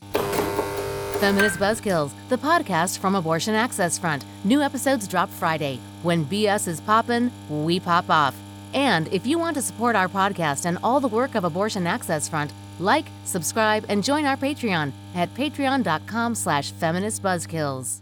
Feminist Buzzkills, the podcast from Abortion Access Front. New episodes drop Friday. When BS is poppin', we pop off. And if you want to support our podcast and all the work of Abortion Access Front, like, subscribe, and join our Patreon at patreon.com slash feministbuzzkills.